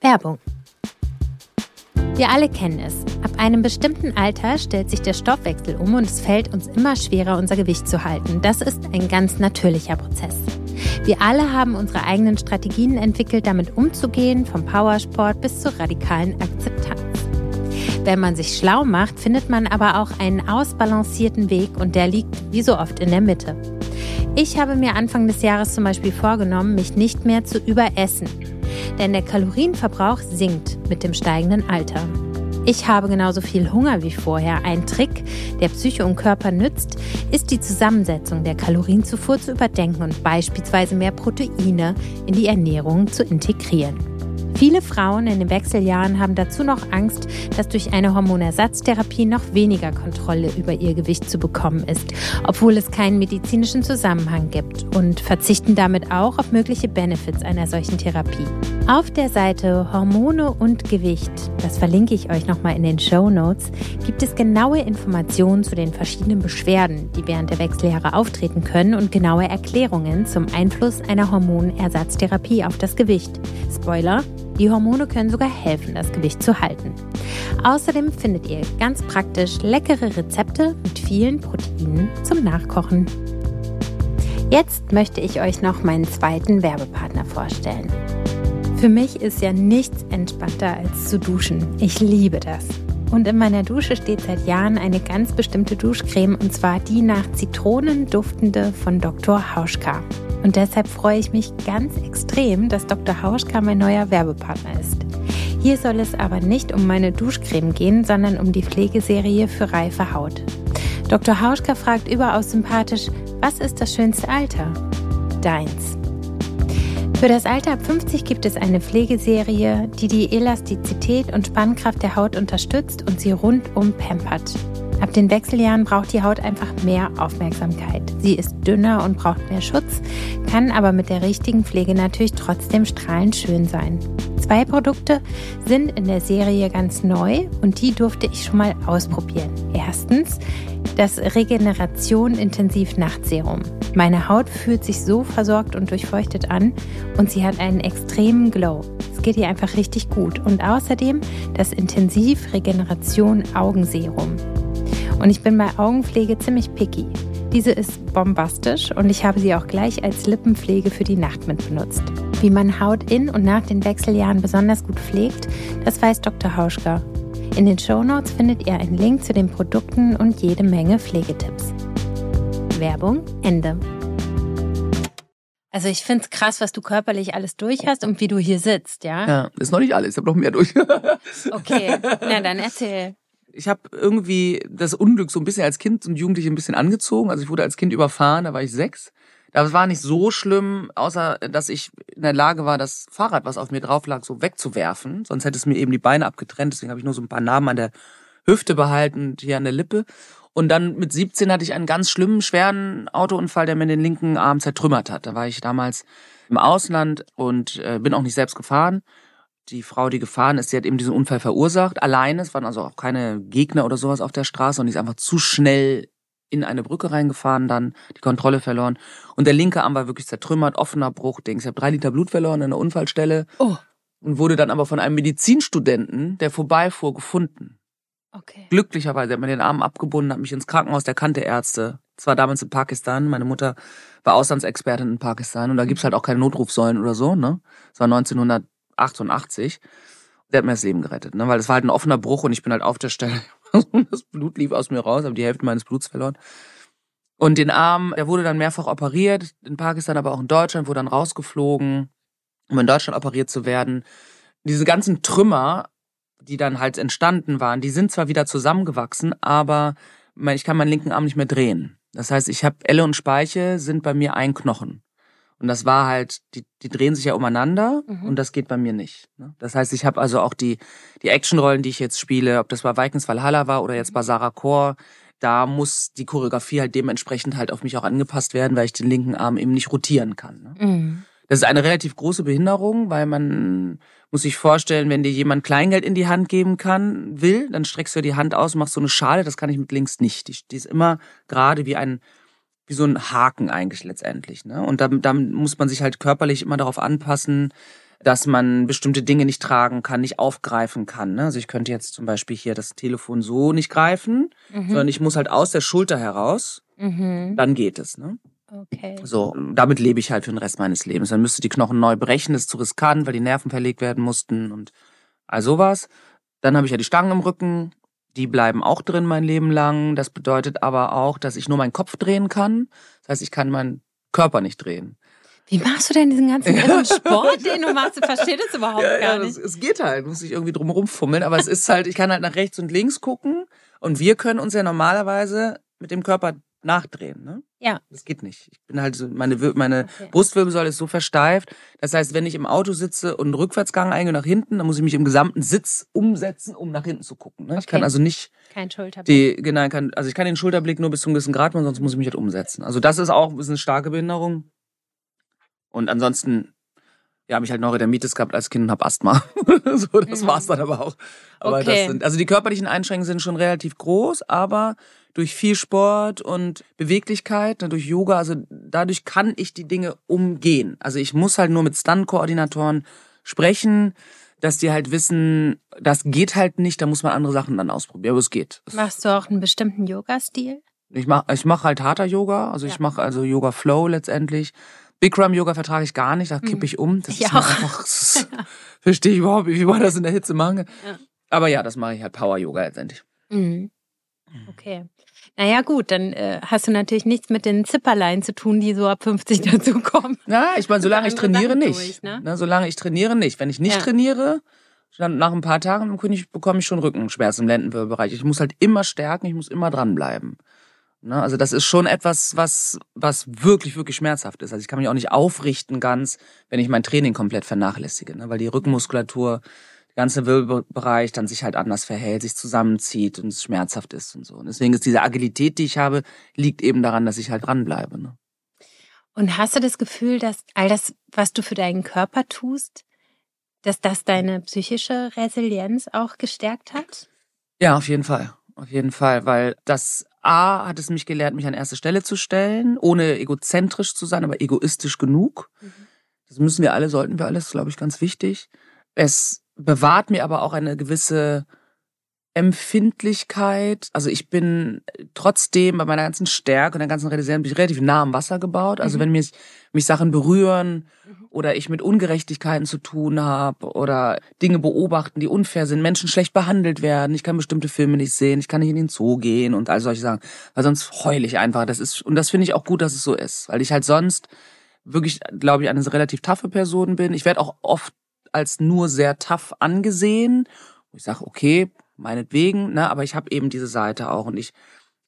Werbung. Wir alle kennen es. Ab einem bestimmten Alter stellt sich der Stoffwechsel um und es fällt uns immer schwerer, unser Gewicht zu halten. Das ist ein ganz natürlicher Prozess. Wir alle haben unsere eigenen Strategien entwickelt, damit umzugehen, vom Powersport bis zur radikalen Akzeptanz. Wenn man sich schlau macht, findet man aber auch einen ausbalancierten Weg und der liegt wie so oft in der Mitte. Ich habe mir Anfang des Jahres zum Beispiel vorgenommen, mich nicht mehr zu überessen. Denn der Kalorienverbrauch sinkt mit dem steigenden Alter. Ich habe genauso viel Hunger wie vorher. Ein Trick, der Psyche und Körper nützt, ist die Zusammensetzung der Kalorienzufuhr zu überdenken und beispielsweise mehr Proteine in die Ernährung zu integrieren. Viele Frauen in den Wechseljahren haben dazu noch Angst, dass durch eine Hormonersatztherapie noch weniger Kontrolle über ihr Gewicht zu bekommen ist, obwohl es keinen medizinischen Zusammenhang gibt und verzichten damit auch auf mögliche Benefits einer solchen Therapie. Auf der Seite Hormone und Gewicht, das verlinke ich euch nochmal in den Show Notes, gibt es genaue Informationen zu den verschiedenen Beschwerden, die während der Wechseljahre auftreten können und genaue Erklärungen zum Einfluss einer Hormonersatztherapie auf das Gewicht. Spoiler, die Hormone können sogar helfen, das Gewicht zu halten. Außerdem findet ihr ganz praktisch leckere Rezepte mit vielen Proteinen zum Nachkochen. Jetzt möchte ich euch noch meinen zweiten Werbepartner vorstellen. Für mich ist ja nichts entspannter als zu duschen. Ich liebe das. Und in meiner Dusche steht seit Jahren eine ganz bestimmte Duschcreme und zwar die nach Zitronen duftende von Dr. Hauschka. Und deshalb freue ich mich ganz extrem, dass Dr. Hauschka mein neuer Werbepartner ist. Hier soll es aber nicht um meine Duschcreme gehen, sondern um die Pflegeserie für reife Haut. Dr. Hauschka fragt überaus sympathisch, was ist das schönste Alter? Deins. Für das Alter ab 50 gibt es eine Pflegeserie, die die Elastizität und Spannkraft der Haut unterstützt und sie rundum pampert. Ab den Wechseljahren braucht die Haut einfach mehr Aufmerksamkeit. Sie ist dünner und braucht mehr Schutz, kann aber mit der richtigen Pflege natürlich trotzdem strahlend schön sein. Zwei Produkte sind in der Serie ganz neu und die durfte ich schon mal ausprobieren. Erstens das Regeneration Intensiv Nachtserum. Meine Haut fühlt sich so versorgt und durchfeuchtet an und sie hat einen extremen Glow. Es geht ihr einfach richtig gut. Und außerdem das Intensiv Regeneration Augenserum. Und ich bin bei Augenpflege ziemlich picky. Diese ist bombastisch und ich habe sie auch gleich als Lippenpflege für die Nacht mit benutzt. Wie man Haut in und nach den Wechseljahren besonders gut pflegt, das weiß Dr. Hauschka. In den Shownotes findet ihr einen Link zu den Produkten und jede Menge Pflegetipps. Werbung Ende. Also ich finde es krass, was du körperlich alles durch hast und wie du hier sitzt, ja? Ja, ist noch nicht alles, ich habe noch mehr durch. okay, na dann erzähl ich habe irgendwie das Unglück so ein bisschen als Kind und Jugendliche ein bisschen angezogen. Also ich wurde als Kind überfahren, da war ich sechs. Das war nicht so schlimm, außer dass ich in der Lage war, das Fahrrad, was auf mir drauf lag, so wegzuwerfen. Sonst hätte es mir eben die Beine abgetrennt. Deswegen habe ich nur so ein paar Narben an der Hüfte behalten und hier an der Lippe. Und dann mit 17 hatte ich einen ganz schlimmen, schweren Autounfall, der mir den linken Arm zertrümmert hat. Da war ich damals im Ausland und äh, bin auch nicht selbst gefahren die Frau, die gefahren ist, die hat eben diesen Unfall verursacht. Alleine, es waren also auch keine Gegner oder sowas auf der Straße und die ist einfach zu schnell in eine Brücke reingefahren, dann die Kontrolle verloren. Und der linke Arm war wirklich zertrümmert, offener Bruch. Denkst, ich habe drei Liter Blut verloren an der Unfallstelle. Oh. Und wurde dann aber von einem Medizinstudenten, der vorbeifuhr, gefunden. Okay. Glücklicherweise hat man den Arm abgebunden, hat mich ins Krankenhaus der kannte Ärzte. Das war damals in Pakistan. Meine Mutter war Auslandsexpertin in Pakistan und da gibt's halt auch keine Notrufsäulen oder so. Ne? Das war 1900 88. Der hat mir das Leben gerettet, ne? weil das war halt ein offener Bruch und ich bin halt auf der Stelle. das Blut lief aus mir raus, habe die Hälfte meines Bluts verloren. Und den Arm, der wurde dann mehrfach operiert, in Pakistan, aber auch in Deutschland, wurde dann rausgeflogen, um in Deutschland operiert zu werden. Diese ganzen Trümmer, die dann halt entstanden waren, die sind zwar wieder zusammengewachsen, aber ich kann meinen linken Arm nicht mehr drehen. Das heißt, ich habe Elle und Speiche sind bei mir ein Knochen. Und das war halt, die, die drehen sich ja umeinander mhm. und das geht bei mir nicht. Ne? Das heißt, ich habe also auch die, die Actionrollen, die ich jetzt spiele, ob das bei Vikings Valhalla war oder jetzt bei Sarah Core, da muss die Choreografie halt dementsprechend halt auf mich auch angepasst werden, weil ich den linken Arm eben nicht rotieren kann. Ne? Mhm. Das ist eine relativ große Behinderung, weil man muss sich vorstellen, wenn dir jemand Kleingeld in die Hand geben kann, will, dann streckst du die Hand aus und machst so eine Schale, das kann ich mit links nicht. Die, die ist immer gerade wie ein wie so ein Haken eigentlich letztendlich. Ne? Und da, da muss man sich halt körperlich immer darauf anpassen, dass man bestimmte Dinge nicht tragen kann, nicht aufgreifen kann. Ne? Also ich könnte jetzt zum Beispiel hier das Telefon so nicht greifen, mhm. sondern ich muss halt aus der Schulter heraus, mhm. dann geht es. Ne? Okay. So, damit lebe ich halt für den Rest meines Lebens. Dann müsste die Knochen neu brechen, das ist zu riskant, weil die Nerven verlegt werden mussten und all sowas. Dann habe ich ja die Stangen im Rücken, die bleiben auch drin mein Leben lang. Das bedeutet aber auch, dass ich nur meinen Kopf drehen kann. Das heißt, ich kann meinen Körper nicht drehen. Wie machst du denn diesen ganzen ja. Sport, den du machst? Ich verstehe das überhaupt ja, gar nicht. Das, es geht halt, muss ich irgendwie drumherum fummeln. Aber es ist halt, ich kann halt nach rechts und links gucken. Und wir können uns ja normalerweise mit dem Körper nachdrehen. Ne? Ja. Das geht nicht. Ich bin halt so, meine, meine okay. Brustwirbelsäule ist so versteift. Das heißt, wenn ich im Auto sitze und einen Rückwärtsgang eingehe nach hinten, dann muss ich mich im gesamten Sitz umsetzen, um nach hinten zu gucken. Ne? Okay. Ich kann also nicht. Kein Schulterblick. Die, genau, kann, also ich kann den Schulterblick nur bis zu einem gewissen Grad machen, sonst muss ich mich halt umsetzen. Also das ist auch ist eine starke Behinderung. Und ansonsten ja, habe ich halt Neurodermitis gehabt als Kind und habe Asthma. so, das mhm. war's dann aber auch. Aber okay. das sind, also die körperlichen Einschränkungen sind schon relativ groß, aber durch viel Sport und Beweglichkeit, ne, durch Yoga, also dadurch kann ich die Dinge umgehen. Also ich muss halt nur mit Stunt-Koordinatoren sprechen, dass die halt wissen, das geht halt nicht, da muss man andere Sachen dann ausprobieren, aber es geht. Machst du auch einen bestimmten Yoga-Stil? Ich mach, ich mach halt harter Yoga, also ja. ich mache also Yoga Flow letztendlich. Bikram Yoga vertrage ich gar nicht, da kippe hm. ich um. Das ich ist auch. einfach, das verstehe ich überhaupt nicht, wie man das in der Hitze machen ja. Aber ja, das mache ich halt Power Yoga letztendlich. Mhm. Okay. Naja, gut, dann äh, hast du natürlich nichts mit den Zipperlein zu tun, die so ab 50 dazukommen. Ja, ich meine, solange ich trainiere nicht. Durch, ne? Na, solange ich trainiere nicht. Wenn ich nicht ja. trainiere, dann nach ein paar Tagen bekomme ich schon Rückenschmerzen im Lendenwirbelbereich. Ich muss halt immer stärken, ich muss immer dranbleiben. Ne? Also das ist schon etwas, was, was wirklich, wirklich schmerzhaft ist. Also ich kann mich auch nicht aufrichten ganz, wenn ich mein Training komplett vernachlässige, ne? weil die Rückenmuskulatur, der ganze Wirbelbereich dann sich halt anders verhält, sich zusammenzieht und es schmerzhaft ist und so. Und deswegen ist diese Agilität, die ich habe, liegt eben daran, dass ich halt dranbleibe. Ne? Und hast du das Gefühl, dass all das, was du für deinen Körper tust, dass das deine psychische Resilienz auch gestärkt hat? Ja, auf jeden Fall. Auf jeden Fall, weil das A hat es mich gelehrt, mich an erste Stelle zu stellen, ohne egozentrisch zu sein, aber egoistisch genug. Mhm. Das müssen wir alle, sollten wir alles, glaube ich, ganz wichtig. Es bewahrt mir aber auch eine gewisse Empfindlichkeit. Also ich bin trotzdem bei meiner ganzen Stärke und der ganzen Resilienz relativ nah am Wasser gebaut. Also mhm. wenn mich, mich Sachen berühren mhm. oder ich mit Ungerechtigkeiten zu tun habe oder Dinge beobachten, die unfair sind, Menschen schlecht behandelt werden, ich kann bestimmte Filme nicht sehen, ich kann nicht in den Zoo gehen und all solche Sachen. Weil sonst heul ich einfach. Das ist, und das finde ich auch gut, dass es so ist. Weil ich halt sonst wirklich, glaube ich, eine relativ taffe Person bin. Ich werde auch oft als nur sehr tough angesehen. Ich sage, okay, meinetwegen, ne, aber ich habe eben diese Seite auch und ich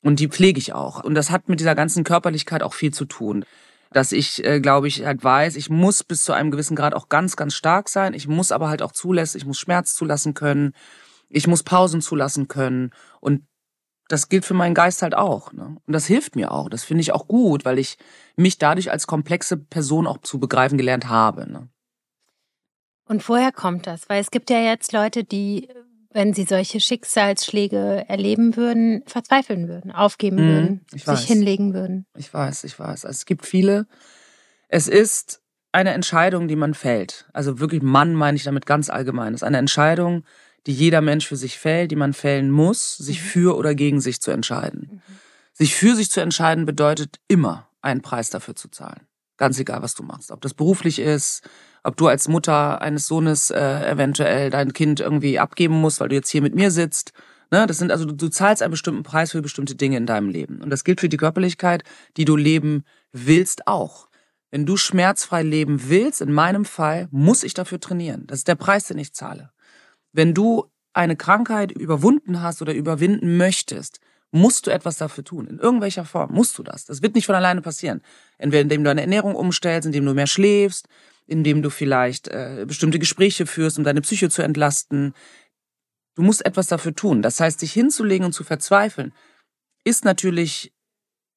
und die pflege ich auch und das hat mit dieser ganzen Körperlichkeit auch viel zu tun, dass ich äh, glaube ich halt weiß, ich muss bis zu einem gewissen Grad auch ganz ganz stark sein, ich muss aber halt auch zulassen, ich muss Schmerz zulassen können, ich muss Pausen zulassen können und das gilt für meinen Geist halt auch. Ne? Und das hilft mir auch. Das finde ich auch gut, weil ich mich dadurch als komplexe Person auch zu begreifen gelernt habe. Ne? Und woher kommt das? Weil es gibt ja jetzt Leute, die wenn sie solche Schicksalsschläge erleben würden, verzweifeln würden, aufgeben mhm, würden, sich weiß. hinlegen würden. Ich weiß, ich weiß. Also es gibt viele. Es ist eine Entscheidung, die man fällt. Also wirklich Mann meine ich damit ganz allgemein. Es ist eine Entscheidung, die jeder Mensch für sich fällt, die man fällen muss, sich mhm. für oder gegen sich zu entscheiden. Mhm. Sich für sich zu entscheiden bedeutet immer einen Preis dafür zu zahlen. Ganz egal, was du machst. Ob das beruflich ist, ob du als Mutter eines Sohnes äh, eventuell dein Kind irgendwie abgeben musst, weil du jetzt hier mit mir sitzt. Ne? Das sind also du, du zahlst einen bestimmten Preis für bestimmte Dinge in deinem Leben. Und das gilt für die Körperlichkeit, die du leben willst auch. Wenn du schmerzfrei leben willst, in meinem Fall, muss ich dafür trainieren. Das ist der Preis, den ich zahle. Wenn du eine Krankheit überwunden hast oder überwinden möchtest, musst du etwas dafür tun. In irgendwelcher Form musst du das. Das wird nicht von alleine passieren. Entweder indem du deine Ernährung umstellst, indem du mehr schläfst, indem du vielleicht äh, bestimmte Gespräche führst, um deine Psyche zu entlasten. Du musst etwas dafür tun. Das heißt, dich hinzulegen und zu verzweifeln, ist natürlich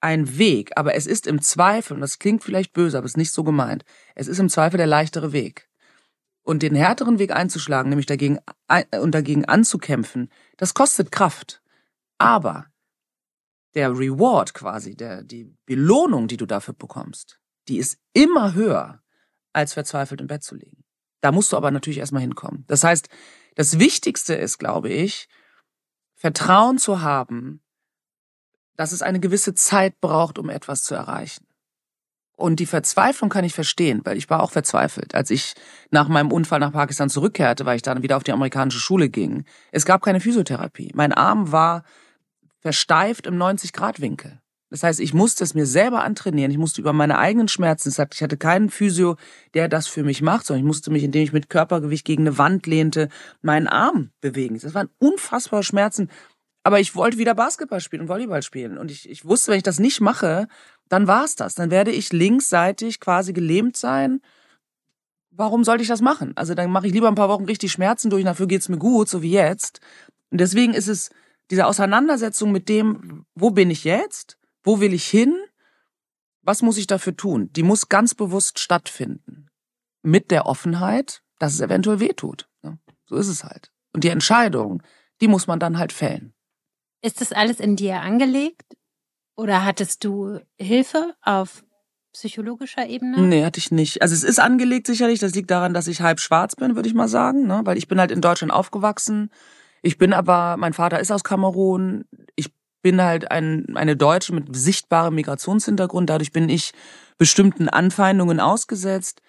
ein Weg, aber es ist im Zweifel, und das klingt vielleicht böse, aber es ist nicht so gemeint, es ist im Zweifel der leichtere Weg. Und den härteren Weg einzuschlagen, nämlich dagegen und dagegen anzukämpfen, das kostet Kraft. Aber der Reward quasi, der, die Belohnung, die du dafür bekommst, die ist immer höher, als verzweifelt im Bett zu liegen. Da musst du aber natürlich erstmal hinkommen. Das heißt, das Wichtigste ist, glaube ich, Vertrauen zu haben, dass es eine gewisse Zeit braucht, um etwas zu erreichen. Und die Verzweiflung kann ich verstehen, weil ich war auch verzweifelt. Als ich nach meinem Unfall nach Pakistan zurückkehrte, weil ich dann wieder auf die amerikanische Schule ging. Es gab keine Physiotherapie. Mein Arm war versteift im 90-Grad-Winkel. Das heißt, ich musste es mir selber antrainieren. Ich musste über meine eigenen Schmerzen. Das ich hatte keinen Physio, der das für mich macht, sondern ich musste mich, indem ich mit Körpergewicht gegen eine Wand lehnte, meinen Arm bewegen. Das waren unfassbare Schmerzen. Aber ich wollte wieder Basketball spielen und Volleyball spielen. Und ich, ich wusste, wenn ich das nicht mache, dann war's das. Dann werde ich linksseitig quasi gelähmt sein. Warum sollte ich das machen? Also dann mache ich lieber ein paar Wochen richtig Schmerzen durch, dafür geht's mir gut, so wie jetzt. Und deswegen ist es diese Auseinandersetzung mit dem, wo bin ich jetzt? Wo will ich hin? Was muss ich dafür tun? Die muss ganz bewusst stattfinden. Mit der Offenheit, dass es eventuell wehtut. So ist es halt. Und die Entscheidung, die muss man dann halt fällen. Ist das alles in dir angelegt? Oder hattest du Hilfe auf psychologischer Ebene? Nee, hatte ich nicht. Also es ist angelegt sicherlich. Das liegt daran, dass ich halb schwarz bin, würde ich mal sagen. Ne? Weil ich bin halt in Deutschland aufgewachsen. Ich bin aber, mein Vater ist aus Kamerun. Bin halt ein, eine Deutsche mit sichtbarem Migrationshintergrund. Dadurch bin ich bestimmten Anfeindungen ausgesetzt.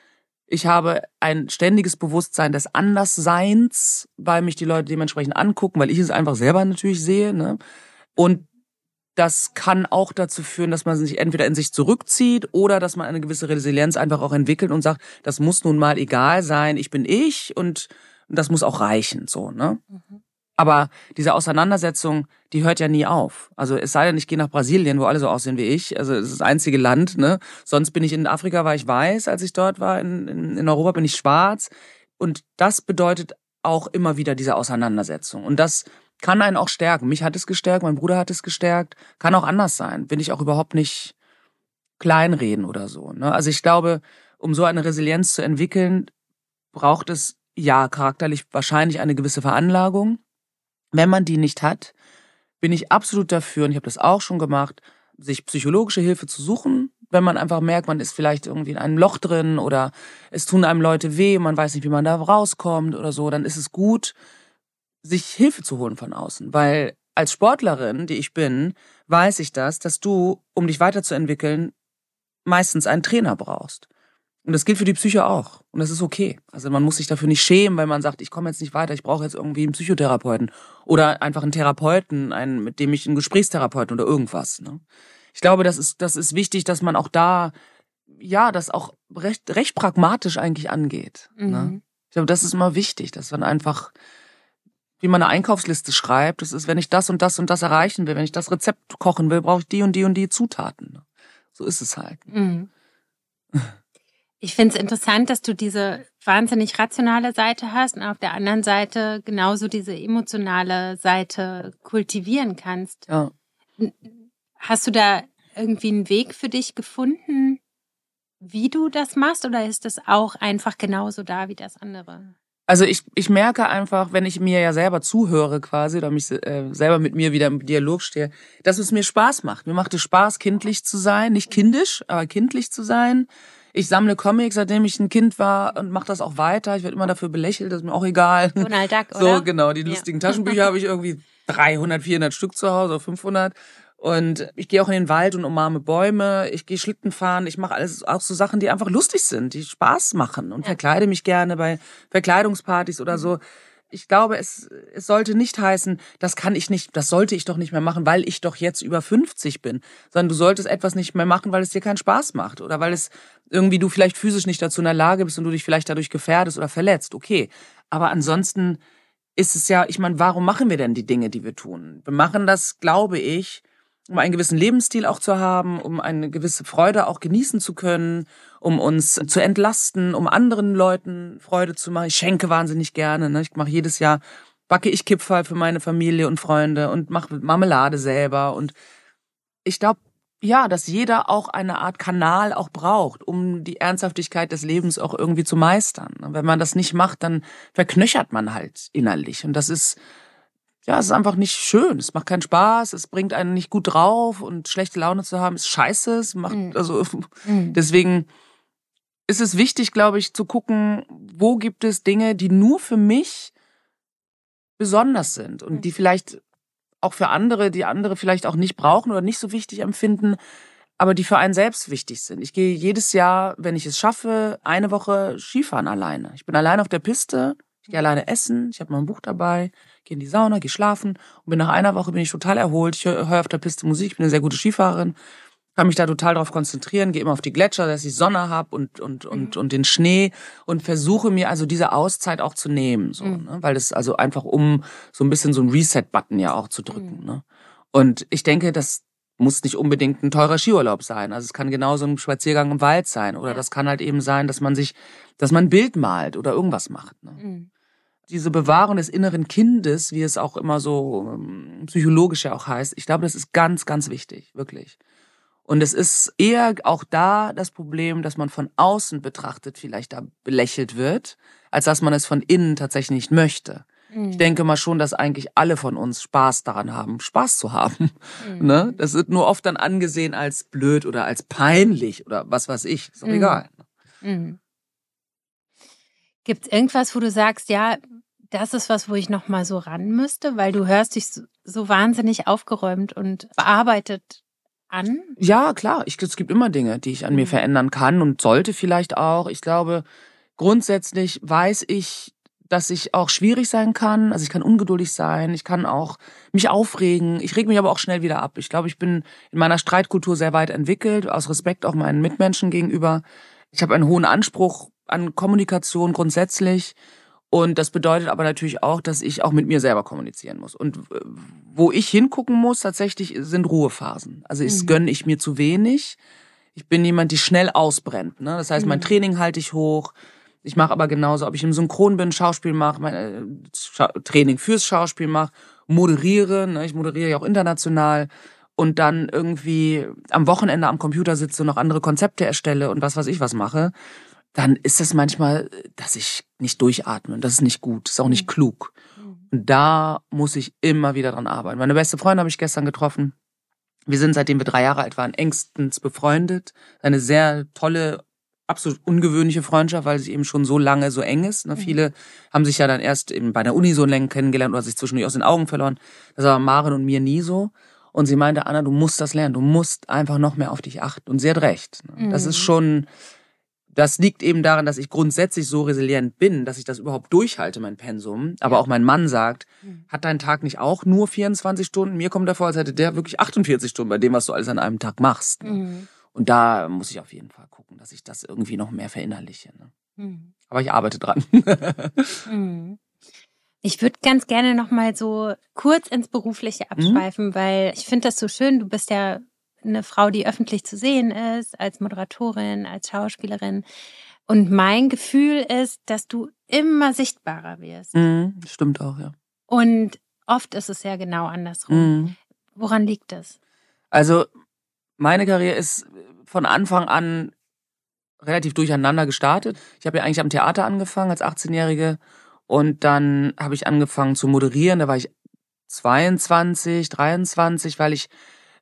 Ich habe ein ständiges Bewusstsein des Andersseins, weil mich die Leute dementsprechend angucken, weil ich es einfach selber natürlich sehe. Ne? Und das kann auch dazu führen, dass man sich entweder in sich zurückzieht oder dass man eine gewisse Resilienz einfach auch entwickelt und sagt, das muss nun mal egal sein, ich bin ich und das muss auch reichen, so, ne? Mhm. Aber diese Auseinandersetzung, die hört ja nie auf. Also es sei denn, ich gehe nach Brasilien, wo alle so aussehen wie ich. Also es ist das einzige Land, ne? Sonst bin ich in Afrika, war ich weiß, als ich dort war. In, in, in Europa bin ich schwarz. Und das bedeutet auch immer wieder diese Auseinandersetzung. Und das kann einen auch stärken. Mich hat es gestärkt, mein Bruder hat es gestärkt. Kann auch anders sein. Bin ich auch überhaupt nicht kleinreden oder so. Ne? Also ich glaube, um so eine Resilienz zu entwickeln, braucht es ja charakterlich wahrscheinlich eine gewisse Veranlagung. Wenn man die nicht hat, bin ich absolut dafür, und ich habe das auch schon gemacht, sich psychologische Hilfe zu suchen, wenn man einfach merkt, man ist vielleicht irgendwie in einem Loch drin oder es tun einem Leute weh, man weiß nicht, wie man da rauskommt oder so, dann ist es gut, sich Hilfe zu holen von außen. Weil als Sportlerin, die ich bin, weiß ich das, dass du, um dich weiterzuentwickeln, meistens einen Trainer brauchst. Und das gilt für die Psyche auch. Und das ist okay. Also man muss sich dafür nicht schämen, weil man sagt, ich komme jetzt nicht weiter, ich brauche jetzt irgendwie einen Psychotherapeuten. Oder einfach einen Therapeuten, einen, mit dem ich einen Gesprächstherapeuten oder irgendwas. Ne? Ich glaube, das ist, das ist wichtig, dass man auch da, ja, das auch recht, recht pragmatisch eigentlich angeht. Ne? Mhm. Ne? Ich glaube, das ist immer wichtig, dass man einfach, wie man eine Einkaufsliste schreibt, das ist, wenn ich das und das und das erreichen will, wenn ich das Rezept kochen will, brauche ich die und die und die Zutaten. Ne? So ist es halt. Mhm. Ich finde es interessant, dass du diese wahnsinnig rationale Seite hast und auf der anderen Seite genauso diese emotionale Seite kultivieren kannst. Ja. Hast du da irgendwie einen Weg für dich gefunden, wie du das machst, oder ist das auch einfach genauso da wie das andere? Also ich, ich merke einfach, wenn ich mir ja selber zuhöre quasi oder mich äh, selber mit mir wieder im Dialog stehe, dass es mir Spaß macht. Mir macht es Spaß, kindlich zu sein, nicht kindisch, aber kindlich zu sein ich sammle Comics, seitdem ich ein Kind war und mache das auch weiter. Ich werde immer dafür belächelt, das ist mir auch egal. Donald Duck, oder? So, genau. Die lustigen ja. Taschenbücher habe ich irgendwie 300, 400 Stück zu Hause, oder 500. Und ich gehe auch in den Wald und umarme Bäume. Ich gehe Schlitten fahren. Ich mache alles auch so Sachen, die einfach lustig sind, die Spaß machen und ja. verkleide mich gerne bei Verkleidungspartys oder so ich glaube, es, es sollte nicht heißen, das kann ich nicht, das sollte ich doch nicht mehr machen, weil ich doch jetzt über 50 bin, sondern du solltest etwas nicht mehr machen, weil es dir keinen Spaß macht oder weil es irgendwie du vielleicht physisch nicht dazu in der Lage bist und du dich vielleicht dadurch gefährdest oder verletzt. Okay. Aber ansonsten ist es ja, ich meine, warum machen wir denn die Dinge, die wir tun? Wir machen das, glaube ich, um einen gewissen Lebensstil auch zu haben, um eine gewisse Freude auch genießen zu können, um uns zu entlasten, um anderen Leuten Freude zu machen. Ich schenke wahnsinnig gerne. Ne? Ich mache jedes Jahr, backe ich Kipferl für meine Familie und Freunde und mache Marmelade selber. Und ich glaube, ja, dass jeder auch eine Art Kanal auch braucht, um die Ernsthaftigkeit des Lebens auch irgendwie zu meistern. Und wenn man das nicht macht, dann verknöchert man halt innerlich. Und das ist ja, es ist einfach nicht schön. Es macht keinen Spaß. Es bringt einen nicht gut drauf und schlechte Laune zu haben ist scheiße. Es macht, mhm. also, mhm. deswegen ist es wichtig, glaube ich, zu gucken, wo gibt es Dinge, die nur für mich besonders sind und die mhm. vielleicht auch für andere, die andere vielleicht auch nicht brauchen oder nicht so wichtig empfinden, aber die für einen selbst wichtig sind. Ich gehe jedes Jahr, wenn ich es schaffe, eine Woche Skifahren alleine. Ich bin alleine auf der Piste, ich gehe alleine essen, ich habe mein Buch dabei, gehe in die Sauna, gehe schlafen und bin nach einer Woche bin ich total erholt. Ich höre hör auf der Piste Musik, ich bin eine sehr gute Skifahrerin, kann mich da total drauf konzentrieren, gehe immer auf die Gletscher, dass ich Sonne hab und und und mhm. und den Schnee und versuche mir also diese Auszeit auch zu nehmen, so, mhm. ne? weil das also einfach um so ein bisschen so ein Reset-Button ja auch zu drücken. Mhm. Ne? Und ich denke, dass muss nicht unbedingt ein teurer Skiurlaub sein. Also es kann genauso ein Spaziergang im Wald sein. Oder das kann halt eben sein, dass man sich, dass man ein Bild malt oder irgendwas macht. Ne? Mhm. Diese Bewahrung des inneren Kindes, wie es auch immer so ähm, psychologisch ja auch heißt, ich glaube, das ist ganz, ganz wichtig, wirklich. Und es ist eher auch da das Problem, dass man von außen betrachtet vielleicht da belächelt wird, als dass man es von innen tatsächlich nicht möchte. Mhm. Ich denke mal schon, dass eigentlich alle von uns Spaß daran haben, Spaß zu haben. Mhm. Ne? Das wird nur oft dann angesehen als blöd oder als peinlich oder was weiß ich. Ist doch mhm. egal. Mhm. Gibt es irgendwas, wo du sagst, ja, das ist was, wo ich noch mal so ran müsste, weil du hörst dich so, wahnsinnig aufgeräumt und bearbeitet an? Ja, klar. Ich, es gibt immer Dinge, die ich an mir mhm. verändern kann und sollte vielleicht auch. Ich glaube, grundsätzlich weiß ich, dass ich auch schwierig sein kann. Also ich kann ungeduldig sein, ich kann auch mich aufregen. Ich reg mich aber auch schnell wieder ab. Ich glaube, ich bin in meiner Streitkultur sehr weit entwickelt, aus Respekt auch meinen Mitmenschen gegenüber. Ich habe einen hohen Anspruch an Kommunikation grundsätzlich. Und das bedeutet aber natürlich auch, dass ich auch mit mir selber kommunizieren muss. Und äh, wo ich hingucken muss, tatsächlich sind Ruhephasen. Also mhm. gönne ich mir zu wenig. Ich bin jemand, die schnell ausbrennt. Ne? Das heißt, mein mhm. Training halte ich hoch. Ich mache aber genauso, ob ich im Synchron bin, Schauspiel mache, mein äh, Scha Training fürs Schauspiel mache, moderiere, ne? ich moderiere ja auch international und dann irgendwie am Wochenende am Computer sitze und noch andere Konzepte erstelle und was weiß ich was mache, dann ist es manchmal, dass ich nicht durchatme. Und das ist nicht gut, das ist auch nicht mhm. klug. Mhm. Und da muss ich immer wieder dran arbeiten. Meine beste Freundin habe ich gestern getroffen. Wir sind, seitdem wir drei Jahre alt waren, engstens befreundet. Eine sehr tolle, absolut ungewöhnliche Freundschaft, weil sie eben schon so lange so eng ist. Ne? Mhm. Viele haben sich ja dann erst eben bei der Uni so länger kennengelernt oder sich zwischendurch aus den Augen verloren. Das war Maren und mir nie so. Und sie meinte, Anna, du musst das lernen. Du musst einfach noch mehr auf dich achten. Und sie hat recht. Ne? Das ist mhm. schon, das liegt eben daran, dass ich grundsätzlich so resilient bin, dass ich das überhaupt durchhalte, mein Pensum. Aber auch mein Mann sagt, mhm. hat dein Tag nicht auch nur 24 Stunden? Mir kommt davor, als hätte der wirklich 48 Stunden bei dem, was du alles an einem Tag machst. Mhm. Und da muss ich auf jeden Fall gucken, dass ich das irgendwie noch mehr verinnerliche. Ne? Mhm. Aber ich arbeite dran. mhm. Ich würde ganz gerne noch mal so kurz ins Berufliche mhm. abschweifen, weil ich finde das so schön. Du bist ja eine Frau, die öffentlich zu sehen ist, als Moderatorin, als Schauspielerin. Und mein Gefühl ist, dass du immer sichtbarer wirst. Mhm, stimmt auch, ja. Und oft ist es ja genau andersrum. Mhm. Woran liegt das? Also, meine Karriere ist von Anfang an relativ durcheinander gestartet. Ich habe ja eigentlich am Theater angefangen als 18-Jährige und dann habe ich angefangen zu moderieren. Da war ich 22, 23, weil ich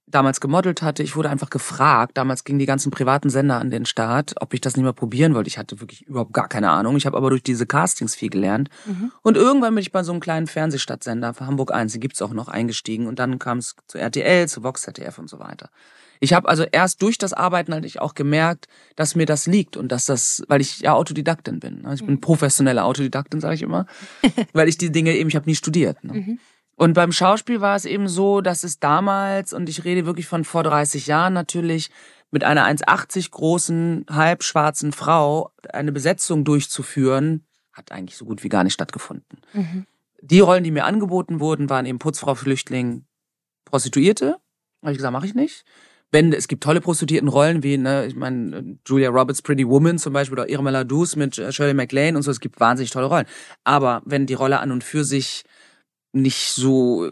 damals gemodelt hatte. Ich wurde einfach gefragt. Damals gingen die ganzen privaten Sender an den Start, ob ich das nicht mehr probieren wollte. Ich hatte wirklich überhaupt gar keine Ahnung. Ich habe aber durch diese Castings viel gelernt. Mhm. Und irgendwann bin ich bei so einem kleinen Fernsehstadtsender für Hamburg 1, die gibt's auch noch, eingestiegen. Und dann kam es zu RTL, zu Vox ZDF und so weiter. Ich habe also erst durch das Arbeiten halt auch gemerkt, dass mir das liegt und dass das, weil ich ja Autodidaktin bin. Ne? Ich bin mhm. professionelle Autodidaktin, sage ich immer, weil ich die Dinge eben, ich habe nie studiert. Ne? Mhm. Und beim Schauspiel war es eben so, dass es damals, und ich rede wirklich von vor 30 Jahren natürlich, mit einer 1,80 großen, halbschwarzen Frau eine Besetzung durchzuführen, hat eigentlich so gut wie gar nicht stattgefunden. Mhm. Die Rollen, die mir angeboten wurden, waren eben Putzfrau, Flüchtling, Prostituierte. Habe ich gesagt, mache ich nicht. Wenn, es gibt tolle Prostituiertenrollen wie, ne, ich meine, Julia Roberts Pretty Woman zum Beispiel oder Irma Ladus mit Shirley MacLaine und so, es gibt wahnsinnig tolle Rollen. Aber wenn die Rolle an und für sich nicht so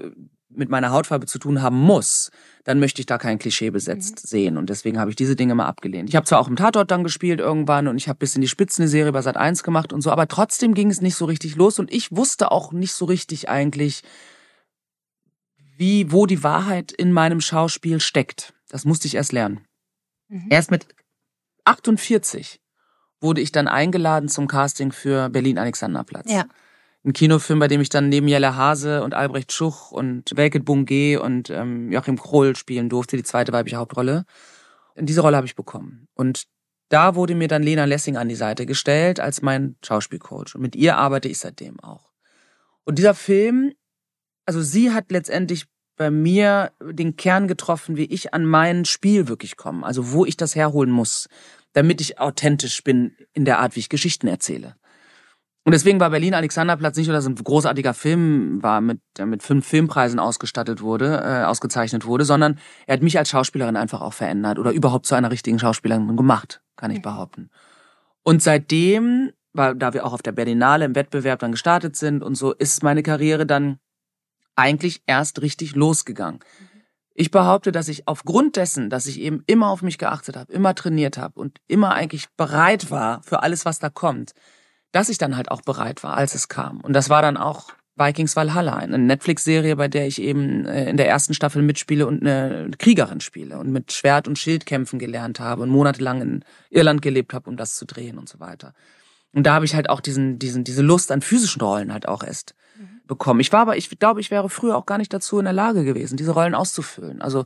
mit meiner Hautfarbe zu tun haben muss, dann möchte ich da kein Klischee besetzt mhm. sehen. Und deswegen habe ich diese Dinge mal abgelehnt. Ich habe zwar auch im Tatort dann gespielt irgendwann und ich habe bis in die Spitze eine Serie bei Sat 1 gemacht und so, aber trotzdem ging es nicht so richtig los und ich wusste auch nicht so richtig eigentlich, wie, wo die Wahrheit in meinem Schauspiel steckt. Das musste ich erst lernen. Mhm. Erst mit 48 wurde ich dann eingeladen zum Casting für Berlin Alexanderplatz. Ja ein Kinofilm, bei dem ich dann neben Jelle Hase und Albrecht Schuch und Welket Bungé und ähm, Joachim Krohl spielen durfte, die zweite weibliche Hauptrolle. Und diese Rolle habe ich bekommen. Und da wurde mir dann Lena Lessing an die Seite gestellt als mein Schauspielcoach. Und mit ihr arbeite ich seitdem auch. Und dieser Film, also sie hat letztendlich bei mir den Kern getroffen, wie ich an mein Spiel wirklich komme. Also wo ich das herholen muss, damit ich authentisch bin in der Art, wie ich Geschichten erzähle. Und deswegen war Berlin Alexanderplatz nicht nur, dass ein großartiger Film war, mit, der mit fünf Filmpreisen ausgestattet wurde, äh, ausgezeichnet wurde, sondern er hat mich als Schauspielerin einfach auch verändert oder überhaupt zu einer richtigen Schauspielerin gemacht, kann ich behaupten. Und seitdem, weil da wir auch auf der Berlinale im Wettbewerb dann gestartet sind und so, ist meine Karriere dann eigentlich erst richtig losgegangen. Ich behaupte, dass ich aufgrund dessen, dass ich eben immer auf mich geachtet habe, immer trainiert habe und immer eigentlich bereit war für alles, was da kommt, dass ich dann halt auch bereit war, als es kam. Und das war dann auch Vikings Valhalla, eine Netflix-Serie, bei der ich eben äh, in der ersten Staffel mitspiele und eine Kriegerin spiele und mit Schwert und Schild kämpfen gelernt habe und monatelang in Irland gelebt habe, um das zu drehen und so weiter. Und da habe ich halt auch diesen, diesen, diese Lust an physischen Rollen halt auch erst mhm. bekommen. Ich war aber, ich glaube, ich wäre früher auch gar nicht dazu in der Lage gewesen, diese Rollen auszufüllen. Also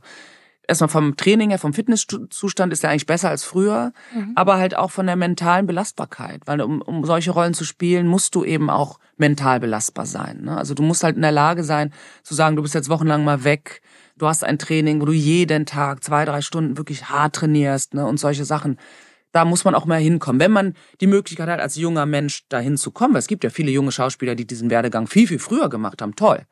erstmal vom Training her, vom Fitnesszustand ist er eigentlich besser als früher, mhm. aber halt auch von der mentalen Belastbarkeit, weil um, um solche Rollen zu spielen, musst du eben auch mental belastbar sein. Ne? Also du musst halt in der Lage sein, zu sagen, du bist jetzt wochenlang mal weg, du hast ein Training, wo du jeden Tag zwei, drei Stunden wirklich hart trainierst ne? und solche Sachen. Da muss man auch mal hinkommen. Wenn man die Möglichkeit hat, als junger Mensch dahin zu kommen, weil es gibt ja viele junge Schauspieler, die diesen Werdegang viel, viel früher gemacht haben, toll.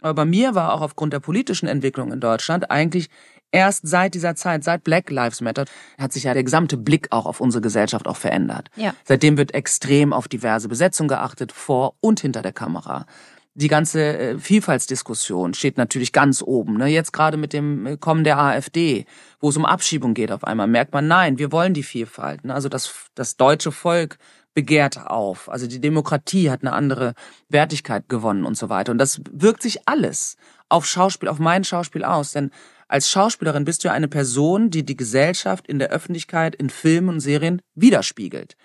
Aber bei mir war auch aufgrund der politischen Entwicklung in Deutschland eigentlich erst seit dieser Zeit, seit Black Lives Matter, hat sich ja der gesamte Blick auch auf unsere Gesellschaft auch verändert. Ja. Seitdem wird extrem auf diverse Besetzung geachtet, vor und hinter der Kamera. Die ganze äh, Vielfaltsdiskussion steht natürlich ganz oben. Ne? Jetzt gerade mit dem äh, Kommen der AfD, wo es um Abschiebung geht auf einmal, merkt man, nein, wir wollen die Vielfalt. Ne? Also das, das deutsche Volk begehrt auf. Also die Demokratie hat eine andere Wertigkeit gewonnen und so weiter. Und das wirkt sich alles auf Schauspiel, auf mein Schauspiel aus. Denn als Schauspielerin bist du ja eine Person, die die Gesellschaft in der Öffentlichkeit, in Filmen und Serien widerspiegelt.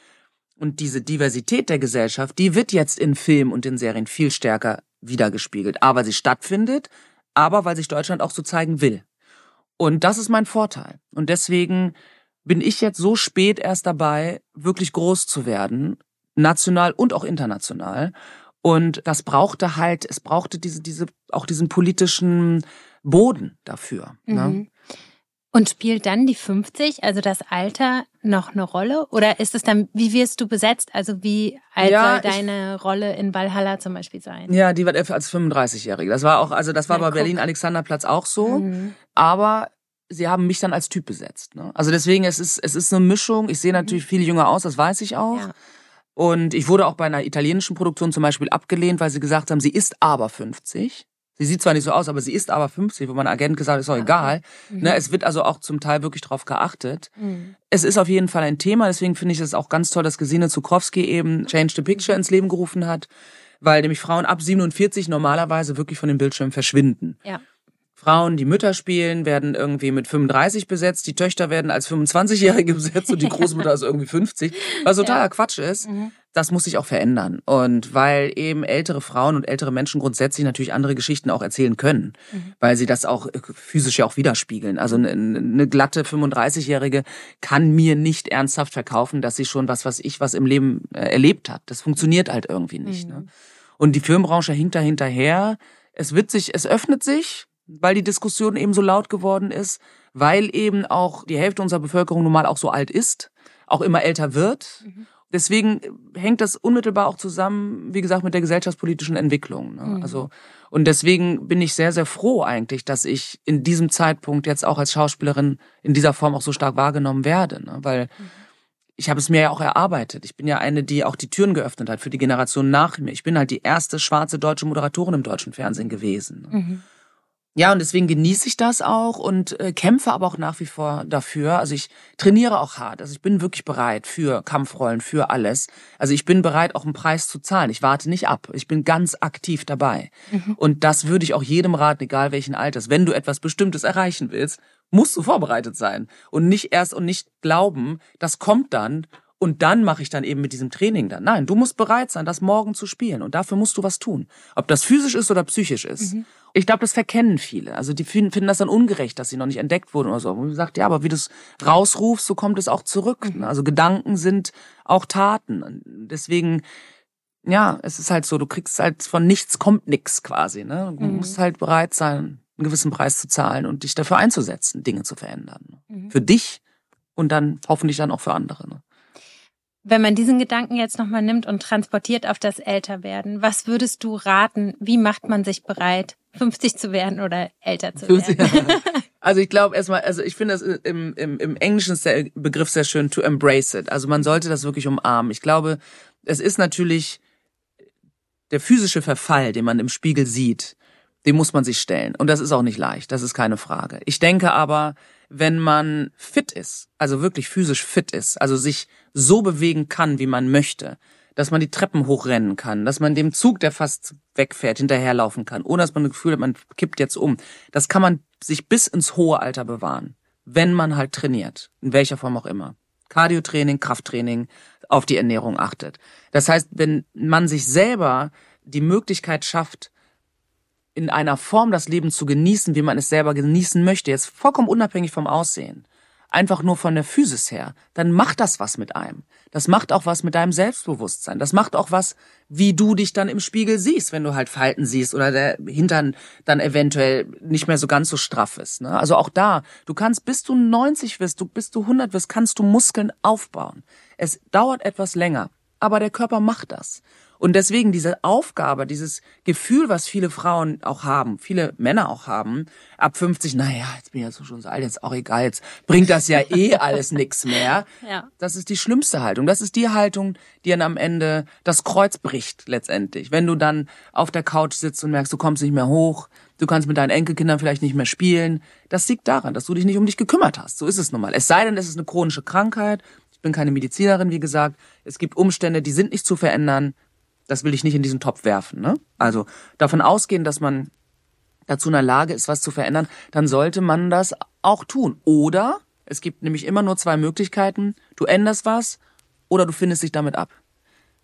Und diese Diversität der Gesellschaft, die wird jetzt in Filmen und in Serien viel stärker wiedergespiegelt. Aber sie stattfindet, aber weil sich Deutschland auch so zeigen will. Und das ist mein Vorteil. Und deswegen bin ich jetzt so spät erst dabei, wirklich groß zu werden, national und auch international. Und das brauchte halt, es brauchte diese, diese, auch diesen politischen Boden dafür. Ne? Mhm. Ne? Und spielt dann die 50, also das Alter, noch eine Rolle? Oder ist es dann, wie wirst du besetzt? Also wie alt ja, soll deine ich, Rolle in Valhalla zum Beispiel sein? Ja, die wird als 35-Jährige. Das war auch, also das war ja, bei guck. Berlin Alexanderplatz auch so. Mhm. Aber sie haben mich dann als Typ besetzt. Ne? Also deswegen, es ist, es ist eine Mischung. Ich sehe natürlich mhm. viel jünger aus, das weiß ich auch. Ja. Und ich wurde auch bei einer italienischen Produktion zum Beispiel abgelehnt, weil sie gesagt haben, sie ist aber 50. Sie sieht zwar nicht so aus, aber sie ist aber 50, wo mein Agent gesagt hat, ist doch egal. Mhm. Ne, es wird also auch zum Teil wirklich drauf geachtet. Mhm. Es ist auf jeden Fall ein Thema, deswegen finde ich es auch ganz toll, dass Gesine Zukrowski eben Change the Picture ins Leben gerufen hat, weil nämlich Frauen ab 47 normalerweise wirklich von dem Bildschirm verschwinden. Ja. Frauen, die Mütter spielen, werden irgendwie mit 35 besetzt, die Töchter werden als 25-Jährige besetzt und die Großmutter ist irgendwie 50, was totaler ja. Quatsch ist. Mhm. Das muss sich auch verändern. Und weil eben ältere Frauen und ältere Menschen grundsätzlich natürlich andere Geschichten auch erzählen können, mhm. weil sie das auch physisch ja auch widerspiegeln. Also eine, eine glatte 35-Jährige kann mir nicht ernsthaft verkaufen, dass sie schon was, was ich was im Leben äh, erlebt hat. Das funktioniert halt irgendwie nicht. Ne? Mhm. Ne? Und die Filmbranche hinkt da hinterher. Es wird sich, es öffnet sich, weil die Diskussion eben so laut geworden ist, weil eben auch die Hälfte unserer Bevölkerung nun mal auch so alt ist, auch immer älter wird. Mhm. Deswegen hängt das unmittelbar auch zusammen, wie gesagt, mit der gesellschaftspolitischen Entwicklung. Ne? Mhm. Also und deswegen bin ich sehr, sehr froh eigentlich, dass ich in diesem Zeitpunkt jetzt auch als Schauspielerin in dieser Form auch so stark wahrgenommen werde, ne? weil mhm. ich habe es mir ja auch erarbeitet. Ich bin ja eine, die auch die Türen geöffnet hat für die Generation nach mir. Ich bin halt die erste schwarze deutsche Moderatorin im deutschen Fernsehen gewesen. Ne? Mhm. Ja, und deswegen genieße ich das auch und äh, kämpfe aber auch nach wie vor dafür. Also ich trainiere auch hart. Also ich bin wirklich bereit für Kampfrollen, für alles. Also ich bin bereit, auch einen Preis zu zahlen. Ich warte nicht ab. Ich bin ganz aktiv dabei. Mhm. Und das würde ich auch jedem raten, egal welchen Alters. Wenn du etwas Bestimmtes erreichen willst, musst du vorbereitet sein. Und nicht erst und nicht glauben, das kommt dann und dann mache ich dann eben mit diesem Training dann. Nein, du musst bereit sein, das morgen zu spielen. Und dafür musst du was tun. Ob das physisch ist oder psychisch ist. Mhm. Ich glaube, das verkennen viele. Also die finden das dann ungerecht, dass sie noch nicht entdeckt wurden oder so. Und man sagt, ja, aber wie du es rausrufst, so kommt es auch zurück. Mhm. Also Gedanken sind auch Taten. Und deswegen, ja, es ist halt so, du kriegst halt von nichts kommt nix quasi. Ne? Du mhm. musst halt bereit sein, einen gewissen Preis zu zahlen und dich dafür einzusetzen, Dinge zu verändern. Mhm. Für dich und dann hoffentlich dann auch für andere. Ne? Wenn man diesen Gedanken jetzt nochmal nimmt und transportiert auf das Älterwerden, was würdest du raten? Wie macht man sich bereit, 50 zu werden oder älter zu werden? Also ich glaube erstmal, also ich finde das im, im, im Englischen ist der Begriff sehr schön, to embrace it. Also man sollte das wirklich umarmen. Ich glaube, es ist natürlich der physische Verfall, den man im Spiegel sieht, dem muss man sich stellen. Und das ist auch nicht leicht, das ist keine Frage. Ich denke aber, wenn man fit ist, also wirklich physisch fit ist, also sich so bewegen kann, wie man möchte, dass man die Treppen hochrennen kann, dass man dem Zug, der fast wegfährt, hinterherlaufen kann, ohne dass man das Gefühl hat, man kippt jetzt um. Das kann man sich bis ins hohe Alter bewahren, wenn man halt trainiert, in welcher Form auch immer. Cardiotraining, Krafttraining, auf die Ernährung achtet. Das heißt, wenn man sich selber die Möglichkeit schafft, in einer Form das Leben zu genießen, wie man es selber genießen möchte, jetzt vollkommen unabhängig vom Aussehen, einfach nur von der Physis her, dann macht das was mit einem. Das macht auch was mit deinem Selbstbewusstsein. Das macht auch was, wie du dich dann im Spiegel siehst, wenn du halt Falten siehst oder der Hintern dann eventuell nicht mehr so ganz so straff ist. Ne? Also auch da, du kannst, bis du 90 wirst, du, bis du 100 wirst, kannst du Muskeln aufbauen. Es dauert etwas länger, aber der Körper macht das. Und deswegen diese Aufgabe, dieses Gefühl, was viele Frauen auch haben, viele Männer auch haben, ab 50, naja, jetzt bin ich ja schon so alt, jetzt auch egal, jetzt bringt das ja eh alles nix mehr. Ja. Das ist die schlimmste Haltung. Das ist die Haltung, die dann am Ende das Kreuz bricht letztendlich. Wenn du dann auf der Couch sitzt und merkst, du kommst nicht mehr hoch, du kannst mit deinen Enkelkindern vielleicht nicht mehr spielen. Das liegt daran, dass du dich nicht um dich gekümmert hast. So ist es nun mal. Es sei denn, es ist eine chronische Krankheit. Ich bin keine Medizinerin, wie gesagt. Es gibt Umstände, die sind nicht zu verändern das will ich nicht in diesen Topf werfen. Ne? Also davon ausgehen, dass man dazu in der Lage ist, was zu verändern, dann sollte man das auch tun. Oder es gibt nämlich immer nur zwei Möglichkeiten. Du änderst was oder du findest dich damit ab.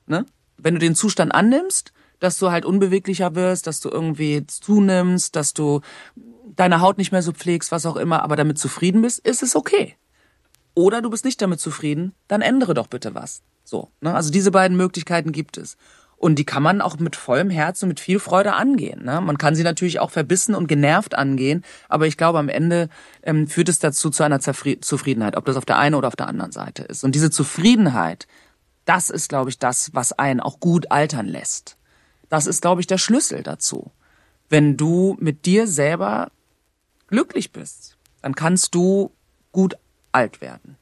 Ne? Wenn du den Zustand annimmst, dass du halt unbeweglicher wirst, dass du irgendwie zunimmst, dass du deine Haut nicht mehr so pflegst, was auch immer, aber damit zufrieden bist, ist es okay. Oder du bist nicht damit zufrieden, dann ändere doch bitte was. So, ne? Also diese beiden Möglichkeiten gibt es. Und die kann man auch mit vollem Herzen, mit viel Freude angehen. Ne? Man kann sie natürlich auch verbissen und genervt angehen, aber ich glaube, am Ende ähm, führt es dazu zu einer Zufriedenheit, ob das auf der einen oder auf der anderen Seite ist. Und diese Zufriedenheit, das ist, glaube ich, das, was einen auch gut altern lässt. Das ist, glaube ich, der Schlüssel dazu. Wenn du mit dir selber glücklich bist, dann kannst du gut alt werden.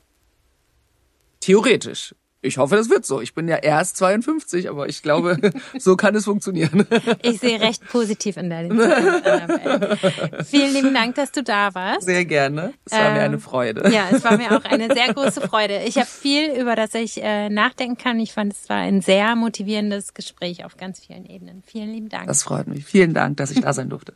Theoretisch. Ich hoffe, das wird so. Ich bin ja erst 52, aber ich glaube, so kann es funktionieren. Ich sehe recht positiv in der Zukunft. Vielen lieben Dank, dass du da warst. Sehr gerne. Es war ähm, mir eine Freude. Ja, es war mir auch eine sehr große Freude. Ich habe viel, über das ich äh, nachdenken kann. Ich fand, es war ein sehr motivierendes Gespräch auf ganz vielen Ebenen. Vielen lieben Dank. Das freut mich. Vielen Dank, dass ich da sein durfte.